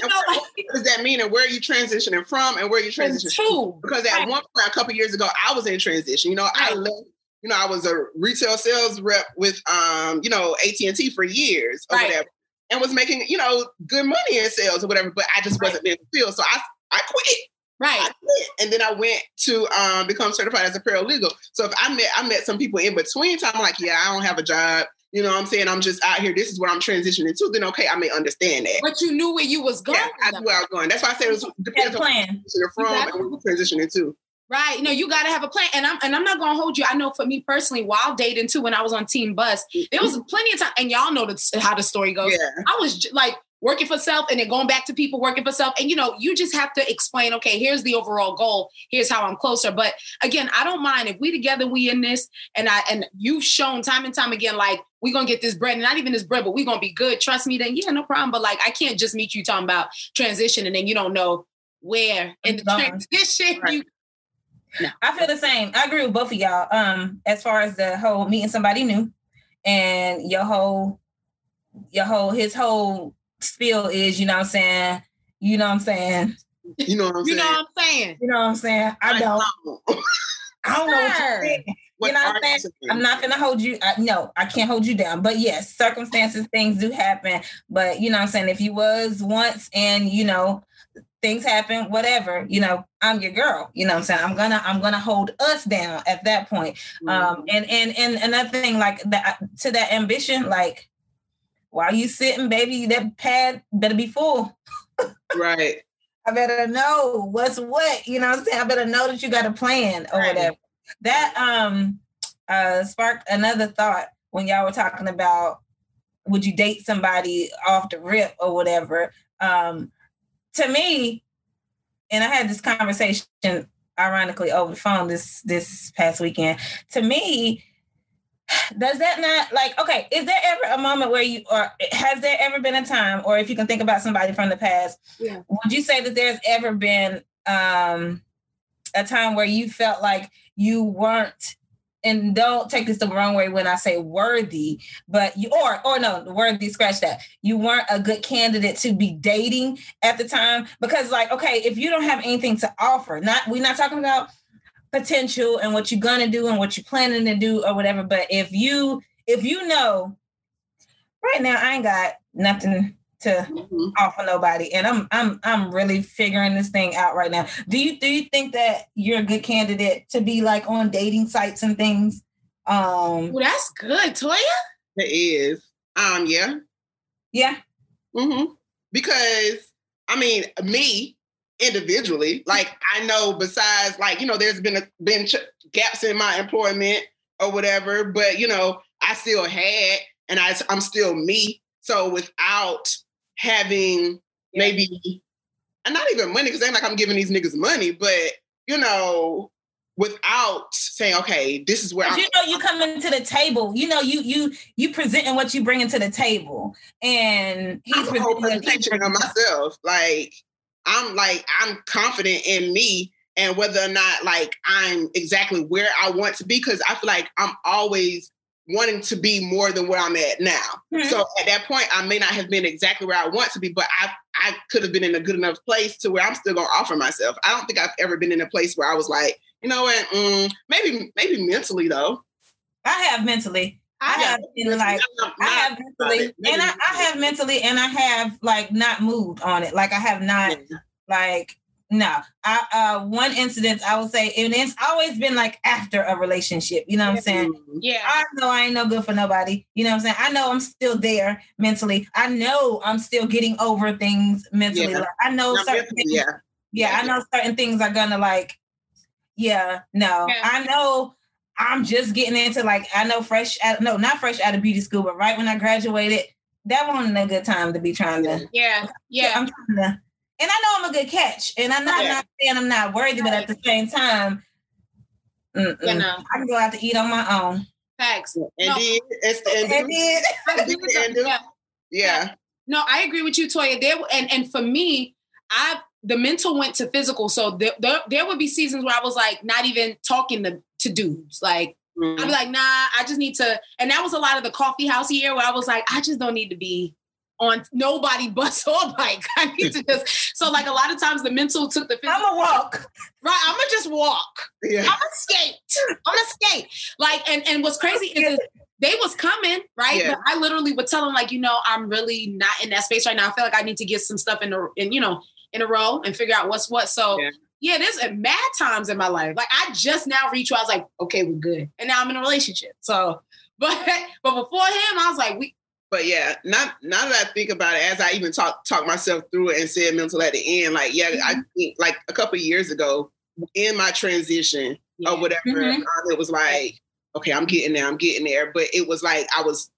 know, what- like what does that mean? And where are you transitioning from? And where are you transitioning? to? Because at Right. one point, a couple years ago, I was in transition. You know, I left. You know, I was a retail sales rep with, um, you know, AT and T for years or Right. whatever, and was making, you know, good money in sales or whatever. But I just Right. wasn't being fulfilled, so I I quit. I Right. quit, and then I went to um, become certified as a paralegal. So if I met I met some people in between time, I'm like, yeah, I don't have a job. You know what I'm saying? I'm just out here. This is what I'm transitioning to. Then okay, I may understand that. But you knew where you was going. Yeah, I knew where I was going. That's why I said it was, depends on plan. where you're from Exactly. and where you're transitioning to. Right. No, you gotta have a plan. And I'm and I'm not gonna hold you. I know for me personally, while dating too, when I was on Team Bus, there was mm-hmm. plenty of time, and y'all know the, how the story goes. Yeah. I was j- like working for self and then going back to people working for self. And you know, you just have to explain, okay, here's the overall goal. Here's how I'm closer. But again, I don't mind if we together, we in this, and I and you've shown time and time again, like we're gonna get this bread, and not even this bread, but we're gonna be good. Trust me, then yeah, no problem. But like I can't just meet you talking about transition and then you don't know where in the transition Right. you I feel the same. I agree with both of y'all. Um, as far as the whole meeting somebody new and your whole your whole his whole spiel is, you know what I'm saying? You know what I'm saying? You know what I'm you know saying? what I'm saying. You know what I'm saying? I don't I don't know what Sure. you're saying. What You know what I'm saying? saying? I'm not gonna hold you. I, no, I can't hold you down. But yes, circumstances, things do happen. But you know what I'm saying? If you was once and you know things happen, whatever, you know, I'm your girl. You know what I'm saying? I'm gonna I'm gonna hold us down at that point. Mm-hmm. Um and and and another thing like that to that ambition, like while you sitting, baby, that pad better be full. right. I better know what's what. You know what I'm saying? I better know that you got a plan or Right. whatever. That um uh sparked another thought when y'all were talking about would you date somebody off the rip or whatever. Um to me, and I had this conversation ironically over the phone this this past weekend. To me, does that not like okay, is there ever a moment where you or has there ever been a time, or if you can think about somebody from the past, Yeah. would you say that there's ever been um a time where you felt like you weren't and don't take this the wrong way when I say worthy, but you or or no, worthy, scratch that. You weren't a good candidate to be dating at the time because, like, okay, if you don't have anything to offer, not we're not talking about potential and what you're gonna do and what you're planning to do or whatever. But if you if you know right now I ain't got nothing to Mhm. offer nobody and I'm I'm I'm really figuring this thing out right now. Do you do you think that you're a good candidate to be like on dating sites and things? Um Well, that's good, Toya. It is. Um, yeah. yeah. Mm-hmm. Because I mean, me individually, like I know besides like, you know, there's been a, been ch- gaps in my employment or whatever, but you know, I still had and I I'm still me. So without having Yeah. maybe and not even money, because ain't like I'm giving these niggas money, but you know, without saying, okay, this is where I'm you know you coming to the table. You know you you you presenting what you bringing to the table, and he's I'm a whole presentation of myself. Like I'm like I'm confident in me and whether or not like I'm exactly where I want to be because I feel like I'm always wanting to be more than where I'm at now. Mhm. So at that point, I may not have been exactly where I want to be, but I I could have been in a good enough place to where I'm still gonna offer myself. I don't think I've ever been in a place where I was like, you know what, mm, maybe maybe mentally though. I have mentally. I have been like I have mentally, and I, I, have mentally, and I have like not moved on it. Like I have not yeah. like no. I uh one incident I would say, and it's always been like after a relationship. You know what I'm saying? Yeah. I know I ain't no good for nobody. You know what I'm saying? I know I'm still there mentally. I know I'm still getting over things mentally. Yeah. Like, I know Not certain mentally, things, yeah. yeah. Yeah, I know certain things are gonna like. Yeah, no, yeah. I know I'm just getting into like I know fresh out no not fresh out of beauty school, but right when I graduated, that wasn't a good time to be trying to yeah yeah. I'm trying to, and I know I'm a good catch, and I'm not, yeah. not saying I'm not worthy, but at the same time, you know, I can go out to eat on my own. Facts. And no. it's the end. And did. yeah. yeah. No, I agree with you, Toya. There and and for me, I the mental went to physical. So there, there, there would be seasons where I was like not even talking to to dudes. Like mm-hmm. I'd be like, nah, I just need to. And that was a lot of the coffee house year where I was like, I just don't need to be on nobody bus or bike. I need to just so like a lot of times the mental took the physical. I'm a walk. Right. I'm gonna just walk. Yeah. I'm a skate. I'm a skate. Like and and what's crazy is they was coming, right? Yeah. But I literally would tell them, like, you know, I'm really not in that space right now. I feel like I need to get some stuff in the in, you know, in a row and figure out what's what. So yeah yeah, there's mad times in my life. Like I just now reached where I was like, okay, we're good. And now I'm in a relationship. So, but but before him, I was like, we but yeah, not now that I think about it, as I even talk talk myself through it and said mental at the end, like yeah, mm-hmm. I think like a couple years ago in my transition yeah. or whatever, mm-hmm. um, it was like, okay, I'm getting there, I'm getting there. But it was like I was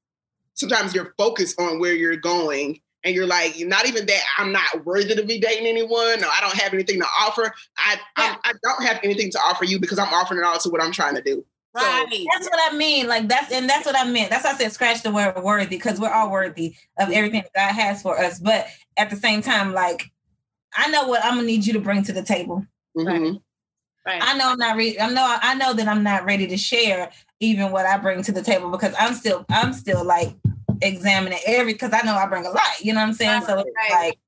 sometimes you're focused on where you're going and you're like, you're not even that I'm not worthy to be dating anyone, or I don't have anything to offer. I yeah. I, I don't have anything to offer you because I'm offering it all to what I'm trying to do. Right. So, that's what I mean. Like that's and that's what I meant. That's why I said scratch the word worthy because we're all worthy of everything that God has for us. But at the same time, like I know what I'm gonna need you to bring to the table. Mm-hmm. Right. I know I'm not ready. I know I know that I'm not ready to share even what I bring to the table because I'm still I'm still like examining every because I know I bring a lot. You know what I'm saying? So it's like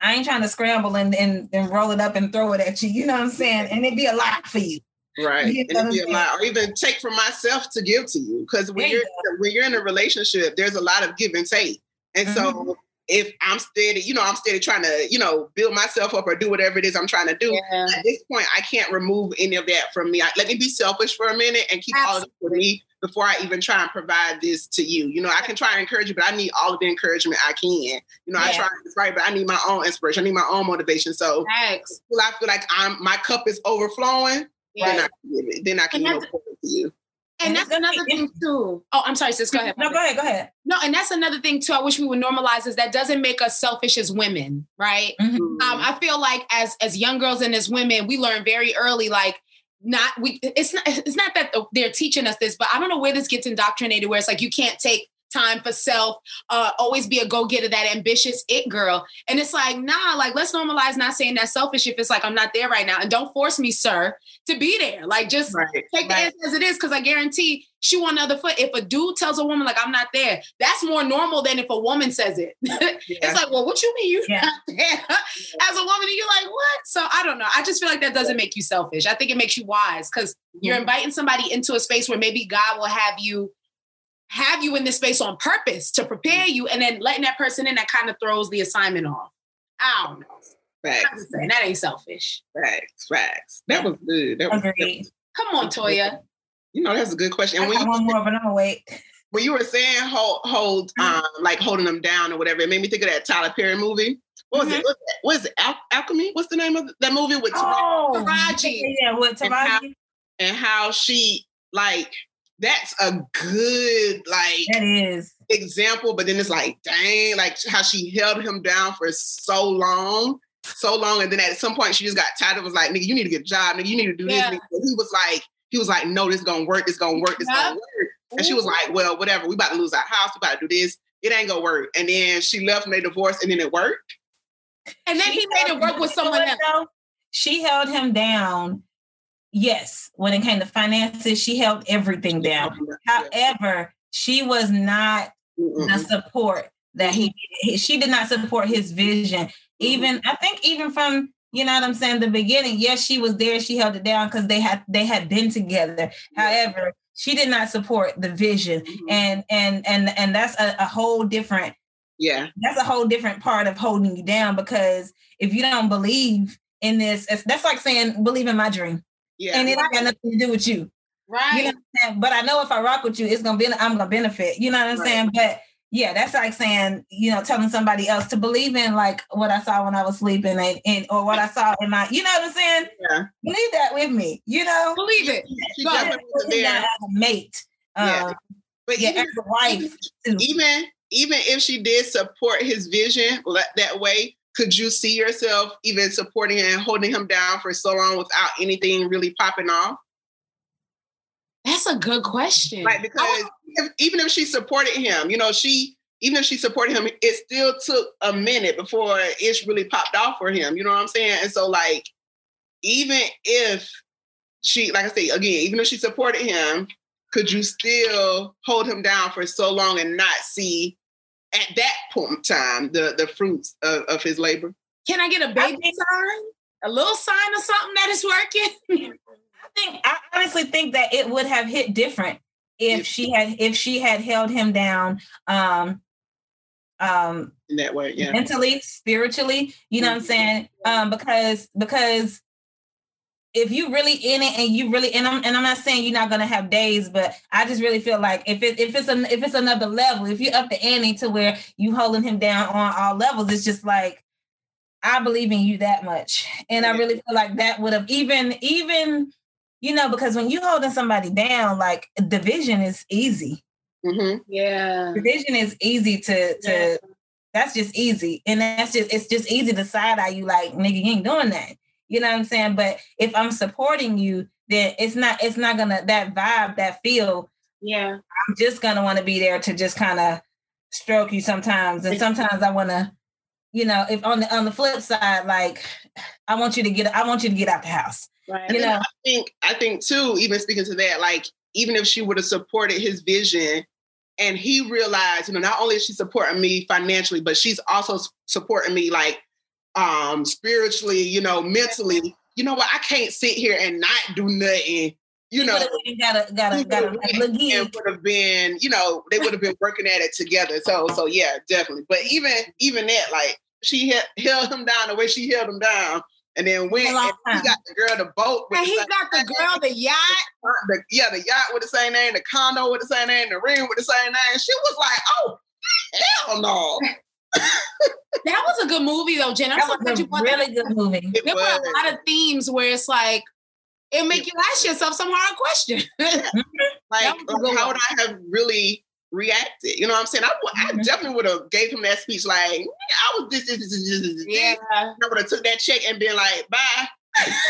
I ain't trying to scramble and, and and roll it up and throw it at you. You know what I'm saying? And it'd be a lot for you. Right. You know it'd be a lot, or even take from myself to give to you. Because when you're you when you're in a relationship, there's a lot of give and take. And mm-hmm. so if I'm steady, you know, I'm steady trying to, you know, build myself up or do whatever it is I'm trying to do. Yeah. At this point, I can't remove any of that from me. I, let me be selfish for a minute and keep Absolutely. all of it for me before I even try and provide this to you. You know, I can try and encourage you, but I need all of the encouragement I can. You know, yeah. I try to right, but I need my own inspiration. I need my own motivation. So Thanks. I feel like I'm my cup is overflowing. Yeah. Then I, then I can you know, pour it to you. And, and that's another thing too. Oh, I'm sorry, sis. Go ahead. No, go ahead. Go ahead. No, and that's another thing too. I wish we would normalize is that doesn't make us selfish as women, right? Mm-hmm. Um, I feel like as as young girls and as women, we learn very early, like not we it's not it's not that they're teaching us this but i don't know where this gets indoctrinated where it's like you can't take time for self uh always be a go-getter that ambitious it girl. And it's like nah like let's normalize not saying that selfish if it's like i'm not there right now. And don't force me sir to be there. Like just right, take right. the as it is because i guarantee she on the other foot if a dude tells a woman like i'm not there that's more normal than if a woman says it. Yeah. it's like well what you mean you yeah. not there? As a woman you're like what? So i don't know. I just feel like that doesn't make you selfish. I think it makes you wise because mm-hmm. you're inviting somebody into a space where maybe god will have you have you in this space on purpose to prepare you, and then letting that person in that kind of throws the assignment off. I don't know. Facts. That ain't selfish. Facts. Facts. That was good. That was Agreed. Come on, Toya. You know, that's a good question. And when you, one more, but I'm gonna wait. When you were saying hold, hold, mm-hmm. um, like holding them down or whatever, it made me think of that Tyler Perry movie. What was mm-hmm. it? What is it? Al- Alchemy? What's the name of that movie with oh, Taraji? Yeah, with Taraji. And how, and how she like that's a good like that is example. But then it's like, dang, like how she held him down for so long, so long, and then at some point she just got tired. It was like, nigga, you need to get a job, nigga, you need to do yeah. this. He was like, he was like, no, this gonna work, this gonna work, this gonna work. And she was like, well, whatever, we about to lose our house, we about to do this. It ain't gonna work. And then she left and they divorced, and then it worked. And then she he made it work with someone else. She held him down yes, when it came to finances, she held everything down. However, she was not mm the support that he, he, she did not support his vision Even I think even from you know what I'm saying, the beginning, yes, she was there, she held it down because they had they had been together. However, she did not support the vision. Mhm. And and and and that's a, a whole different Yeah. that's a whole different part of holding you down because if you don't believe in this, that's like saying believe in my dream. Yeah. And it ain't got nothing to do with you. Right. You know what I'm saying? But I know if I rock with you, it's gonna be I'm gonna benefit. You know what I'm Right. saying? But yeah, that's like saying, you know, telling somebody else to believe in like what I saw when I was sleeping and, and or what I saw in my, you know what I'm saying? Yeah. Believe that with me, you know? Believe it. She Go definitely was Believe there. that as a mate. Yeah. Um, But yeah, even, as a wife too. even even if she did support his vision that way, could you see yourself even supporting him and holding him down for so long without anything really popping off? That's a good question. Like because if, even if she supported him, you know, she even if she supported him, it still took a minute before it really popped off for him. You know what I'm saying? And so like even if she, like I say again, even if she supported him, could you still hold him down for so long and not see at that point in time the the fruits of, of his labor? Can I get a baby sign? A little sign of something that is working? I think I honestly think that it would have hit different if she had if she had held him down um um In that way, yeah. mentally, spiritually, you know what I'm saying? Um because because if you really in it and you really and I'm and I'm not saying you're not gonna have days, but I just really feel like if it if it's an if it's another level, if you're up the ante to where you holding him down on all levels, it's just like I believe in you that much. And I really feel like that would have even even you know, because when you holding somebody down, like division is easy. hmm Yeah. Division is easy to to Yeah. that's just easy. And that's just it's just easy to side eye you like, nigga, you ain't doing that. You know what I'm saying? But if I'm supporting you, then it's not it's not gonna that vibe, that feel, Yeah. I'm just gonna want to be there to just kind of stroke you sometimes. And sometimes I wanna, you know, if on the on the flip side, like I want you to get I want you to get out the house. Right. And You then know. I think I think too, even speaking to that, like even if she would have supported his vision and he realized, you know, not only is she supporting me financially, but she's also supporting me like um spiritually, you know, mentally. You know what? I can't sit here and not do nothing. You know, got a got a got a like, look here. it would have been, you know, they would have been working at it together. So, so yeah, definitely. But even even that, like she held, him down the way she held him down, and then went A long and he got the girl the boat. with And the he got the girl the yacht. the, yeah, the yacht with the same name, the condo with the same name, the ring with the same name. She was like, oh, hell no. That was a good movie though, Jen. I'm That so glad you a brought really that. good movie. It There were a lot of themes where it's like it make you ask yourself some hard question. like, that was a good how would I have really reacted? You know what I'm saying? I, would- I Mhm. definitely would have gave him that speech like, I was this, this, this, this, this, this. yeah, I would have took that check and been like, bye.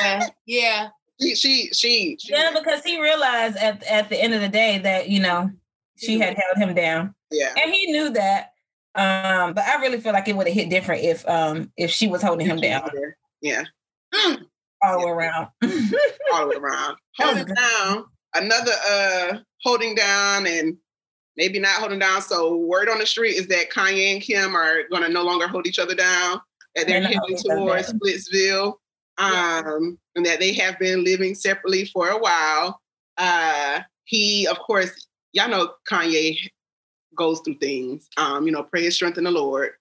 yeah, yeah. She, she, she, she Yeah, because he realized at at the end of the day that you know she had held him down, yeah. and he knew that. Um, but I really feel like it would have hit different if um if she was holding him down Yeah, all the way around. all around. Holding down, another uh holding down and maybe not holding down. So word on the street is that Kanye and Kim are gonna no longer hold each other down, that they're They're heading holding each other towards. Splitsville. Yeah. Um, and that they have been living separately for a while. Uh he, of course, y'all know Kanye goes through things. Um, you know, pray his strength in the Lord.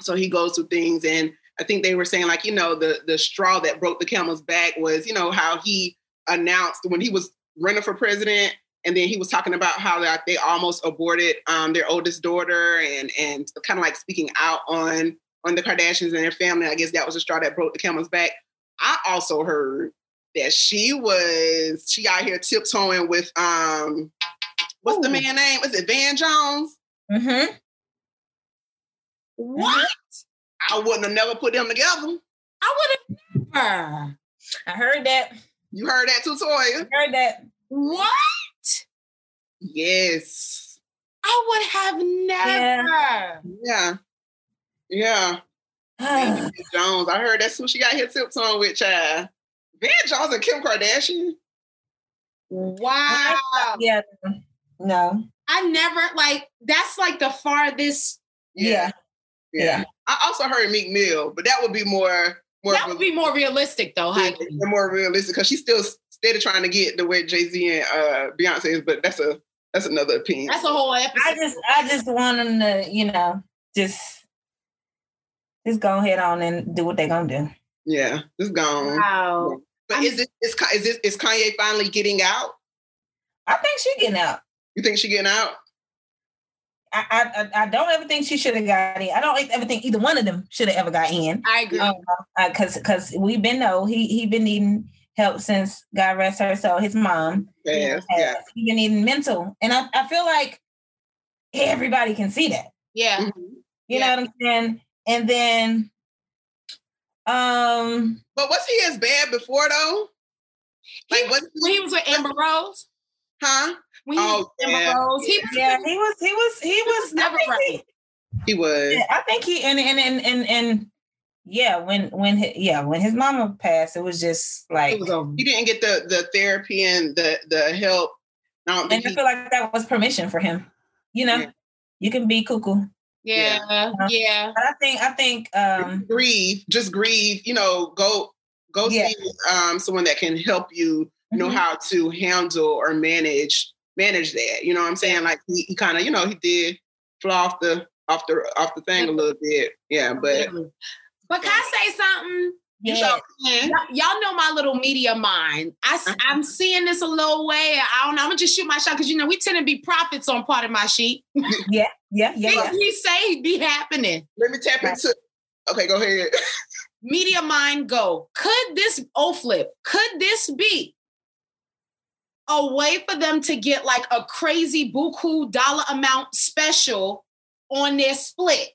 So he goes through things and I think they were saying like, you know, the the straw that broke the camel's back was, you know, how he announced when he was running for president and then he was talking about how like they almost aborted um, their oldest daughter and and kind of like speaking out on on the Kardashians and their family. I guess that was the straw that broke the camel's back. I also heard that she was she out here tiptoeing with um what's the Ooh. man name? Is it Van Jones? hmm What? I wouldn't have never put them together. I would have never. I heard that. You heard that too, Toya? I heard that. What? Yes. I would have never. Yeah. Yeah. Van Jones. I heard that's who she got hit tips on with, child. Van Jones and Kim Kardashian. Wow. yeah. No. I never like that's like the farthest Yeah. Yeah. Yeah. I also heard Meek Mill, but that would be more more that would be more realistic though. yeah, more realistic because she's still steady trying to get the way Jay Z and uh, Beyonce is. But that's a that's another opinion. That's a whole episode. I just I just want them to, you know, just just go ahead on and do what they're gonna do. yeah, it's gone. wow. But I'm- is it is is this is Kanye finally getting out? I think she getting out. You think she getting out? I I, I- I don't ever think she should have got in. I don't ever think either one of them should have ever got in. I agree. Because because we've been know he he been needing help since God rest her soul. His mom Yes, has. yeah. he been needing mental, and I I feel like everybody can see that. yeah. Mhm. You Yeah. know what I'm saying? And then, um, But was he as bad before though? He Like was, was when he was with Amber Rose. Huh? When he was Oh, yeah. Rose, he was yeah, he was, he was, he was was never right. He was. He, I think he and and and and, and yeah, when when hi- yeah when his mama passed, it was just like, was over. He didn't get the the therapy and the the help. I don't and think I feel like that was permission for him. You know, Yeah. you can be cuckoo, Yeah, yeah. but I think I think um grieve. Just grieve. You know, go go Yeah. see um someone that can help you know mhm. how to handle or manage manage that. You know what I'm saying? Like he, he kind of you know he did fly off the off the off the thing a little bit. Yeah, but But can I say something? Yeah. Y'all, Y'all know my little media mind. I, Uh-huh. am seeing this a little way. I don't know. I'm gonna just shoot my shot because you know we tend to be prophets on part of my sheet. yeah, yeah, yeah, Things yeah. we say be happening. Let me tap into. Okay, go ahead. Media mind go. Could this O flip? Could this be a way for them to get like a crazy buku dollar amount special on their split?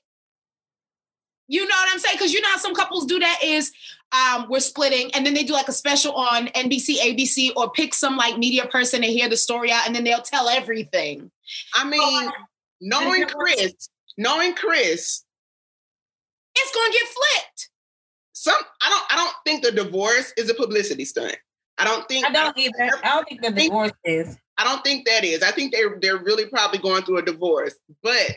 You know what I'm saying? Because you know how some couples do that is um, we're splitting and then they do like a special on NBC, ABC, or pick some like media person to hear the story out and then they'll tell everything. I mean, knowing Kris, knowing Kris, It's gonna get flipped. some I don't I don't think the divorce is a publicity stunt. I don't think I don't either. I don't think the divorce is. I don't think that is. I think they're they're really probably going through a divorce. But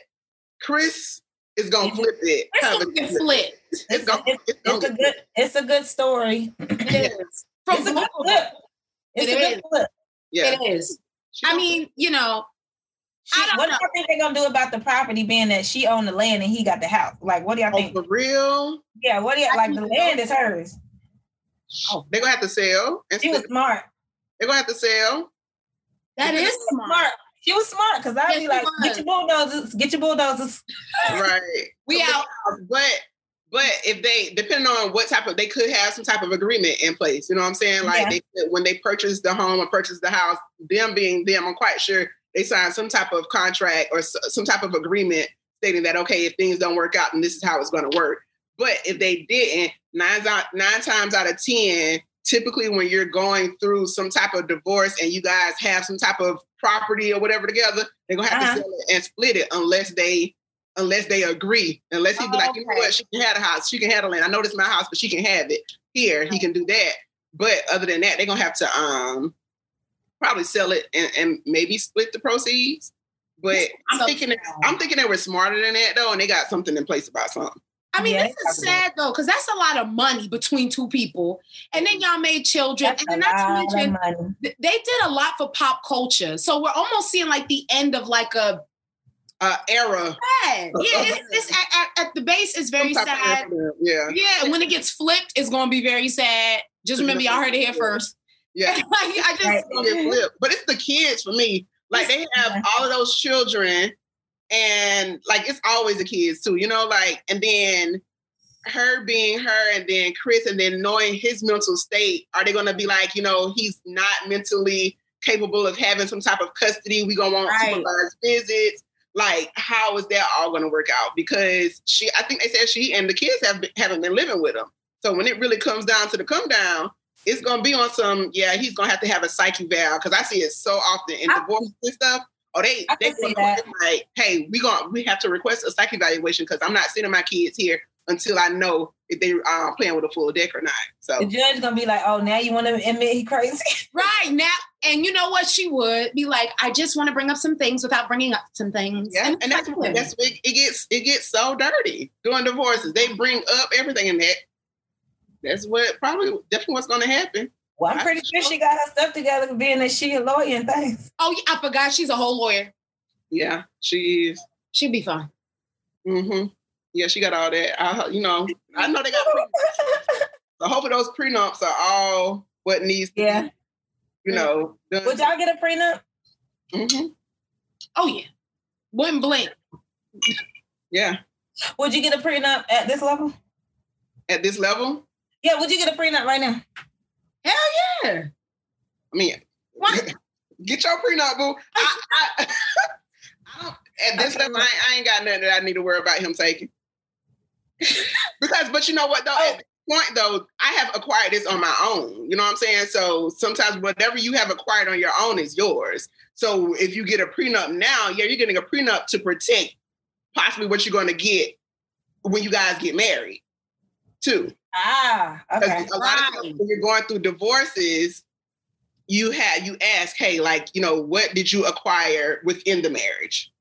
Kris is gonna flip it. Gonna get flip it. It's It's, gonna, it's, it's gonna a get good. It's a good story. It is. From It's a good flip. It's It a good flip. yeah. It is. She I mean, you know, She, I don't what know. do you think they're gonna do about the property being that she owned the land and he got the house? Like, what do y'all oh, think? for real, Yeah, what do you like? The land is hers. Oh, they're gonna have to sell. And She was smart. they're gonna have to sell. that is smart. She was smart because I'd Yes, be like, was. get your bulldozers, get your bulldozers. right. We So, out. But but if they depending on what type of they could have some type of agreement in place. You know what I'm saying? Like Yeah. they could- when they purchase the home or purchase the house, them being them, I'm quite sure they signed some type of contract or s- some type of agreement stating that okay, if things don't work out, then this is how it's going to work. But if they didn't, nine out nine times out of ten, typically when you're going through some type of divorce and you guys have some type of property or whatever together, they're gonna have Uh-huh. to sell it and split it unless they unless they agree. Unless he be Oh, like, you know okay. what, she can have the house, she can have the land. I know this is my house, but she can have it here. He can do that. But other than that, they're gonna have to um probably sell it and, and maybe split the proceeds. But I'm So thinking that. I'm thinking they were smarter than that though, and they got something in place about something. I mean, this is sad though, because that's a lot of money between two people. And then y'all made children. That's and then not to mention, th- they did a lot for pop culture. So we're almost seeing like the end of like a Uh era. sad. Yeah, it's, it's at, at, at the base, it's very some type of sad. Yeah. Yeah, and when it gets flipped, it's gonna be very sad. Just remember, y'all heard it here first. Yeah. like, I just Right. It's gonna get flipped. But it's the kids for me. Like they have all of those children, and like it's always the kids too, you know, like and then her being her and then Kris and then knowing his mental state, are they gonna be like, you know, he's not mentally capable of having some type of custody? We gonna want Right. supervised visits. Like, how is that all gonna work out? Because she I think they said she and the kids have been, haven't been living with him. So when it really comes down to the come down, it's gonna be on some, yeah, he's gonna have to have a psych eval because I see it so often in I- divorce and stuff. Oh, they I they can see gonna that. put it like, hey, we going we have to request a psych evaluation because I'm not sending my kids here until I know if they are uh, playing with a full deck or not. So the judge is gonna be like, "Oh, now you want to admit he crazy?" right now, and you know what? She would be like, "I just want to bring up some things without bringing up some things." Yeah, and, and that's what, that's it, it gets it gets so dirty doing divorces. They bring up everything in that. That's what probably definitely what's going to happen. Well, I'm pretty sure she got her stuff together, being that she a lawyer and things. Oh, yeah, I forgot she's a whole lawyer. Yeah, she is. She'll be fine. Mm-hmm. Yeah, she got all that. I, you know, I know they got. Prenups. so hopefully those prenups are all what needs. To yeah. Be, you know. Done. Would y'all get a prenup? Mm-hmm. Oh yeah. Wouldn't blink. Yeah. Would you get a prenup at this level? At this level? Yeah. Would you get a prenup right now? Hell yeah. I mean, what? Get your prenup, boo. I, I, I don't. At this level, I, I, ain't got nothing that I need to worry about him taking. because, but you know what though? Oh. At this point though, I have acquired this on my own. You know what I'm saying? So sometimes whatever you have acquired on your own is yours. So if you get a prenup now, yeah, you're getting a prenup to protect possibly what you're going to get when you guys get married, too. Ah, okay. A lot of times when you're going through divorces, you have you ask, hey, like, you know, what did you acquire within the marriage?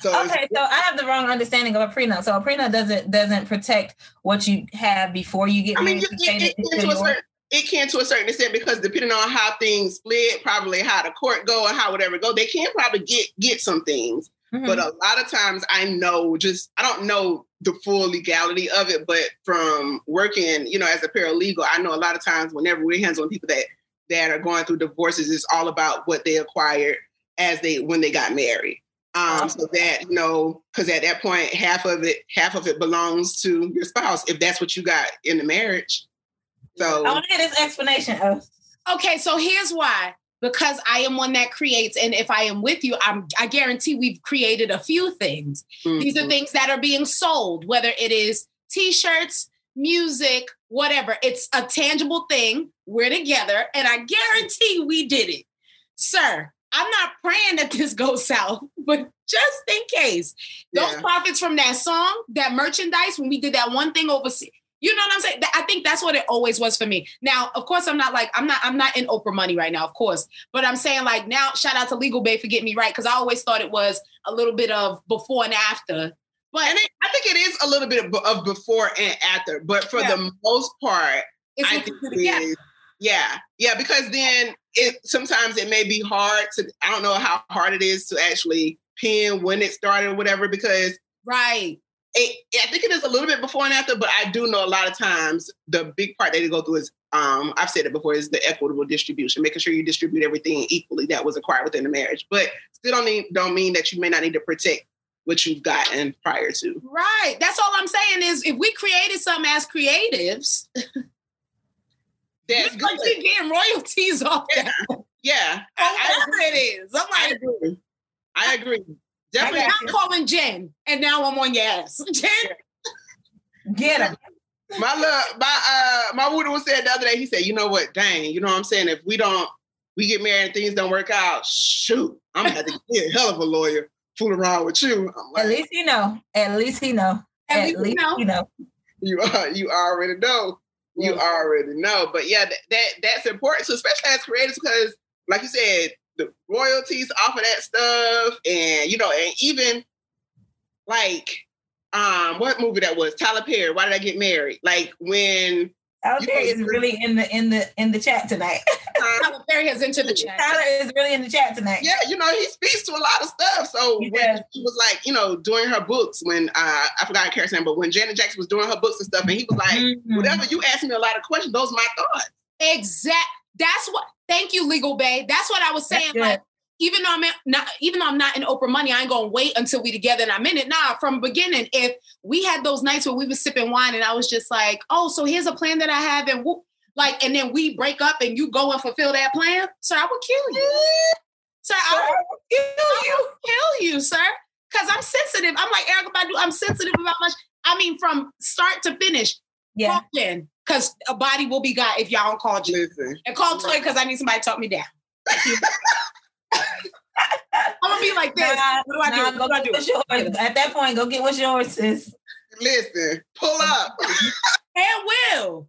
So okay, so I have the wrong understanding of a prenup. So a prenup doesn't doesn't protect what you have before you get I married. Mean, it, it, can to a certain, it can to a certain extent because depending on how things split, probably how the court go and how whatever go, they can probably get get some things. Mm-hmm. But a lot of times I know just I don't know the full legality of it, but from working, you know, as a paralegal, I know a lot of times whenever we're hands on people that that are going through divorces, it's all about what they acquired as they when they got married. Um, so that you know, because at that point, half of it, half of it belongs to your spouse if that's what you got in the marriage. So I want to get this explanation of. Okay, so here's why. Because I am one that creates, and if I am with you, I'm I guarantee we've created a few things. Mm-hmm. These are mm-hmm. things that are being sold, whether it is t-shirts, music, whatever. It's a tangible thing. We're together, and I guarantee we did it. Sir, I'm not praying that this goes south, but just in case, those yeah. profits from that song, that merchandise, when we did that one thing overseas, you know what I'm saying? I think that's what it always was for me. Now, of course, I'm not like I'm not I'm not in Oprah money right now, of course, but I'm saying like now, shout out to Legal Bay for getting me right because I always thought it was a little bit of before and after. But and it, I think it is a little bit of, before and after, but for yeah. the most part, it's I think it is. Yeah, yeah, because then it sometimes it may be hard to. I don't know how hard it is to actually pin when it started or whatever. Because right, it, I think it is a little bit before and after, but I do know a lot of times the big part that they go through is um, I've said it before is the equitable distribution, making sure you distribute everything equally that was acquired within the marriage. But still don't mean don't mean that you may not need to protect what you've gotten prior to. Right. That's all I'm saying is if we created something as creatives. That's good. Like we getting royalties off yeah. that. Yeah. I, I, it is. I'm like, I agree. I agree. Definitely. I'm calling Jen, and now I'm on your ass. Jen, get him. My love, my uh, my Woody was said the other day. He said, "You know what? Dang, you know what I'm saying? If we don't, we get married and things don't work out. Shoot, I'm gonna have to get a hell of a lawyer fool around with you." Like, At least he know. At least he know. At, At least, least he know. You uh, you already know you already know. But yeah, that, that that's important, so especially as creators, because like you said, the royalties off of that stuff, and you know, and even like um, what movie that was? Tyler Perry. Why did I get married? Like when Tyler Perry is really in the in the in the chat tonight. Tyler Perry has entered the chat. Tyler is really in the chat tonight. Yeah, you know, he speaks to a lot of stuff. So he when he was like, you know, doing her books when uh, I forgot Carrie's name, but when Janet Jackson was doing her books and stuff, and he was like, mm-hmm. whatever you asked me a lot of questions, those are my thoughts. Exact. That's what. Thank you, Legal Bay. That's what I was saying. Like even though I'm not, even though I'm not in Oprah money, I ain't gonna wait until we together and I'm in it. Nah, from beginning, if we had those nights where we was sipping wine and I was just like, oh, so here's a plan that I have, and whoop, like, and then we break up and you go and fulfill that plan, sir, I would kill you. sir, I would kill you. kill you, sir. Cause I'm sensitive. I'm like Erykah Badu, I'm sensitive about much. I mean, from start to finish. Yeah. Cause a body will be got if y'all don't call you. Listen. And call Toy because I need somebody to talk me down. I'm gonna be like this. Nah, what do I do? What do I do? At that point, go get what's yours, sis. Listen, pull up. and will.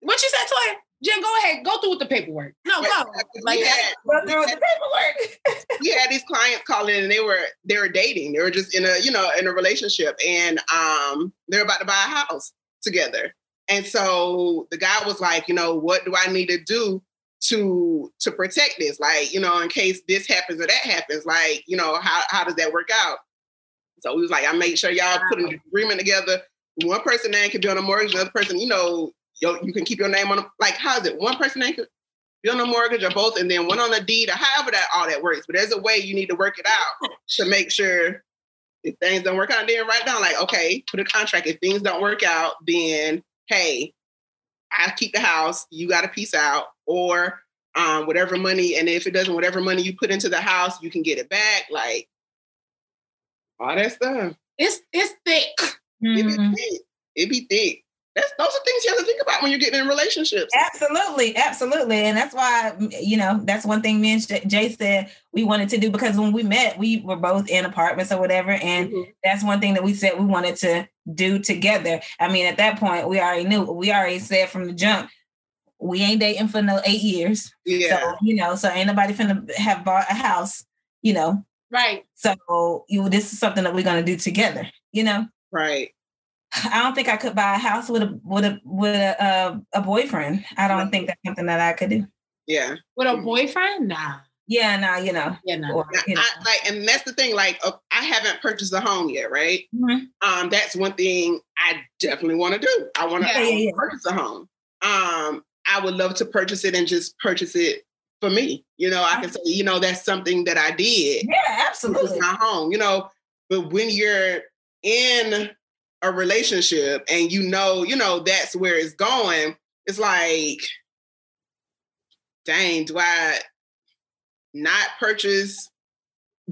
What you said, Toy? Jen, go ahead. Go through with the paperwork. No, go. Like we had, Go through with the paperwork. we had these clients calling and they were they were dating. They were just in a you know in a relationship and um they're about to buy a house together. And so the guy was like, you know, what do I need to do to to protect this? Like, you know, in case this happens or that happens, like, you know, how how does that work out? So we was like, I made sure y'all put an agreement together. One person name can be on a mortgage, the other person, you know, yo, you can keep your name on a, like how is it? One person name could be on a mortgage or both, and then one on the deed or however that all that works. But there's a way you need to work it out to make sure if things don't work out, then write down like, okay, put a contract. If things don't work out, then hey, I keep the house, you got to piece out, or um, whatever money, and if it doesn't, whatever money you put into the house, you can get it back. Like all that stuff. It's it's thick. It be Mhm. thick. It be thick. That's those are things you have to think about when you're getting in relationships. Absolutely, absolutely, and that's why you know that's one thing me and Jay said we wanted to do because when we met, we were both in apartments or whatever, and Mhm. that's one thing that we said we wanted to do together. I mean, at that point, we already knew, we already said from the jump, we ain't dating for no eight years. Yeah. So you know, so ain't nobody finna have bought a house, you know. Right. So you, this is something that we're gonna do together. You know, right. I don't think I could buy a house with a with a with a uh, a boyfriend. I don't Right. think that's something that I could do. Yeah. With a boyfriend? Nah. Yeah, no, you know, Yeah, no. or, you know. I, like, and that's the thing. Like, uh, I haven't purchased a home yet, right? Mhm. Um, that's one thing I definitely want to do. I want to Yeah, yeah, yeah. purchase a home. Um, I would love to purchase it and just purchase it for me. You know, I can say, you know, that's something that I did. yeah, absolutely. my home. You know, but when you're in a relationship and you know, you know, that's where it's going, it's like, dang, do I not purchase,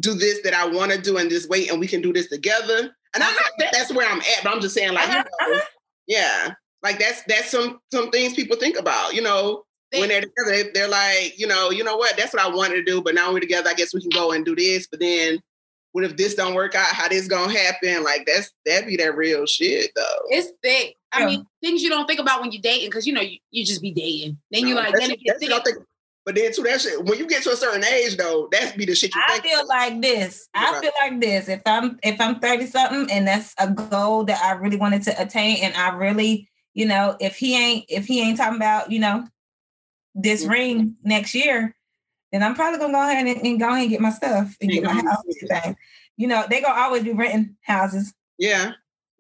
do this that I want to do and just wait and we can do this together? And I'm not saying that's where I'm at, but I'm just saying, like, Uh-huh, know, uh-huh. yeah, like that's that's some some things people think about. You know, when they're together, they- they're like, you know, you know what? That's what I wanted to do, but now we're together. I guess we can go and do this. But then, what if this don't work out? How this gonna happen? Like that's that be that real shit though. It's thick. I Yeah. mean, things you don't think about when you're dating, because you know you, you just be dating. Then you No, like then it gets that's thick. But then too, that shit. When you get to a certain age, though, that's be the shit you I feel like this. I feel like this. If I'm if I'm 30 something and that's a goal that I really wanted to attain and I really, you know, if he ain't if he ain't talking about, you know, this Mhm. ring next year, then I'm probably gonna go ahead and, and go ahead and get my stuff and get my Mhm. house. You know, they gonna always be renting houses. yeah,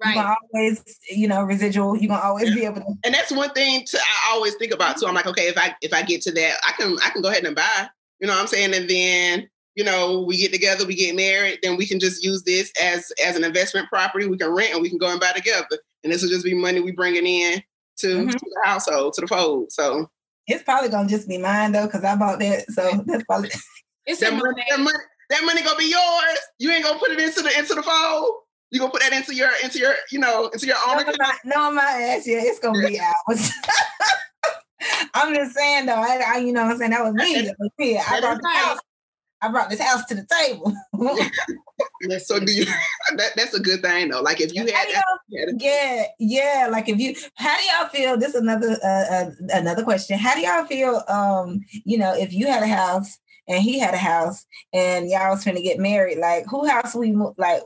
Right. gonna always, you know, residual. You're gonna always be able to and that's one thing to I always think about too. I'm like, okay, if I if I get to that, I can I can go ahead and buy. You know what I'm saying? And then you know we get together, we get married, then we can just use this as as an investment property. We can rent and we can go and buy together, and this will just be money we bringing in to, Mhm. to the household, to the fold. So it's probably gonna just be mine though, because I bought that. So that's probably It's that money, that money, that money gonna be yours. You ain't gonna put it into the into the fold. You gonna put that into your into your you know into your own no, account. my, no, my ass, yeah, it's gonna be ours. I'm just saying though, I, I you know what I'm saying that was me. That me. I brought is this house. I brought this house to the table. So do you? That, that's a good thing though. Like if you had that, y'all- had it- yeah, yeah. Like if you, how do y'all feel? This is another uh, uh, another question. How do y'all feel? Um, you know, if you had a house and he had a house and y'all was trying to get married, like who house we move? Like,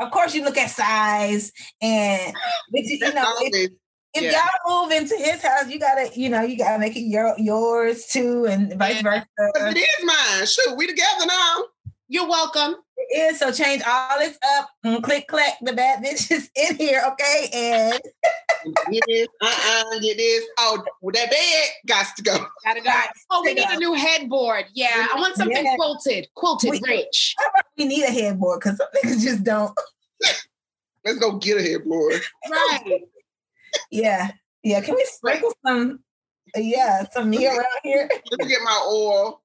of course you look at size and you, you know if, if yeah. y'all move into his house, you gotta you know you gotta make it your yours too, and vice Yeah. versa. 'Cause it is mine. Shoot, we together now. You're welcome. It is so change all this up and click clack the bad bitches in here, okay? And Get this, uh-uh, get this. Oh, that bed got to go. Gotta go. Oh, we need a new headboard. Yeah, I want something Yeah. quilted. Quilted We- rich. we need a headboard because some niggas just don't. Let's go get a headboard. Right. Yeah, yeah. Can we sprinkle some? Yeah, some meal around here. Let me get my oil.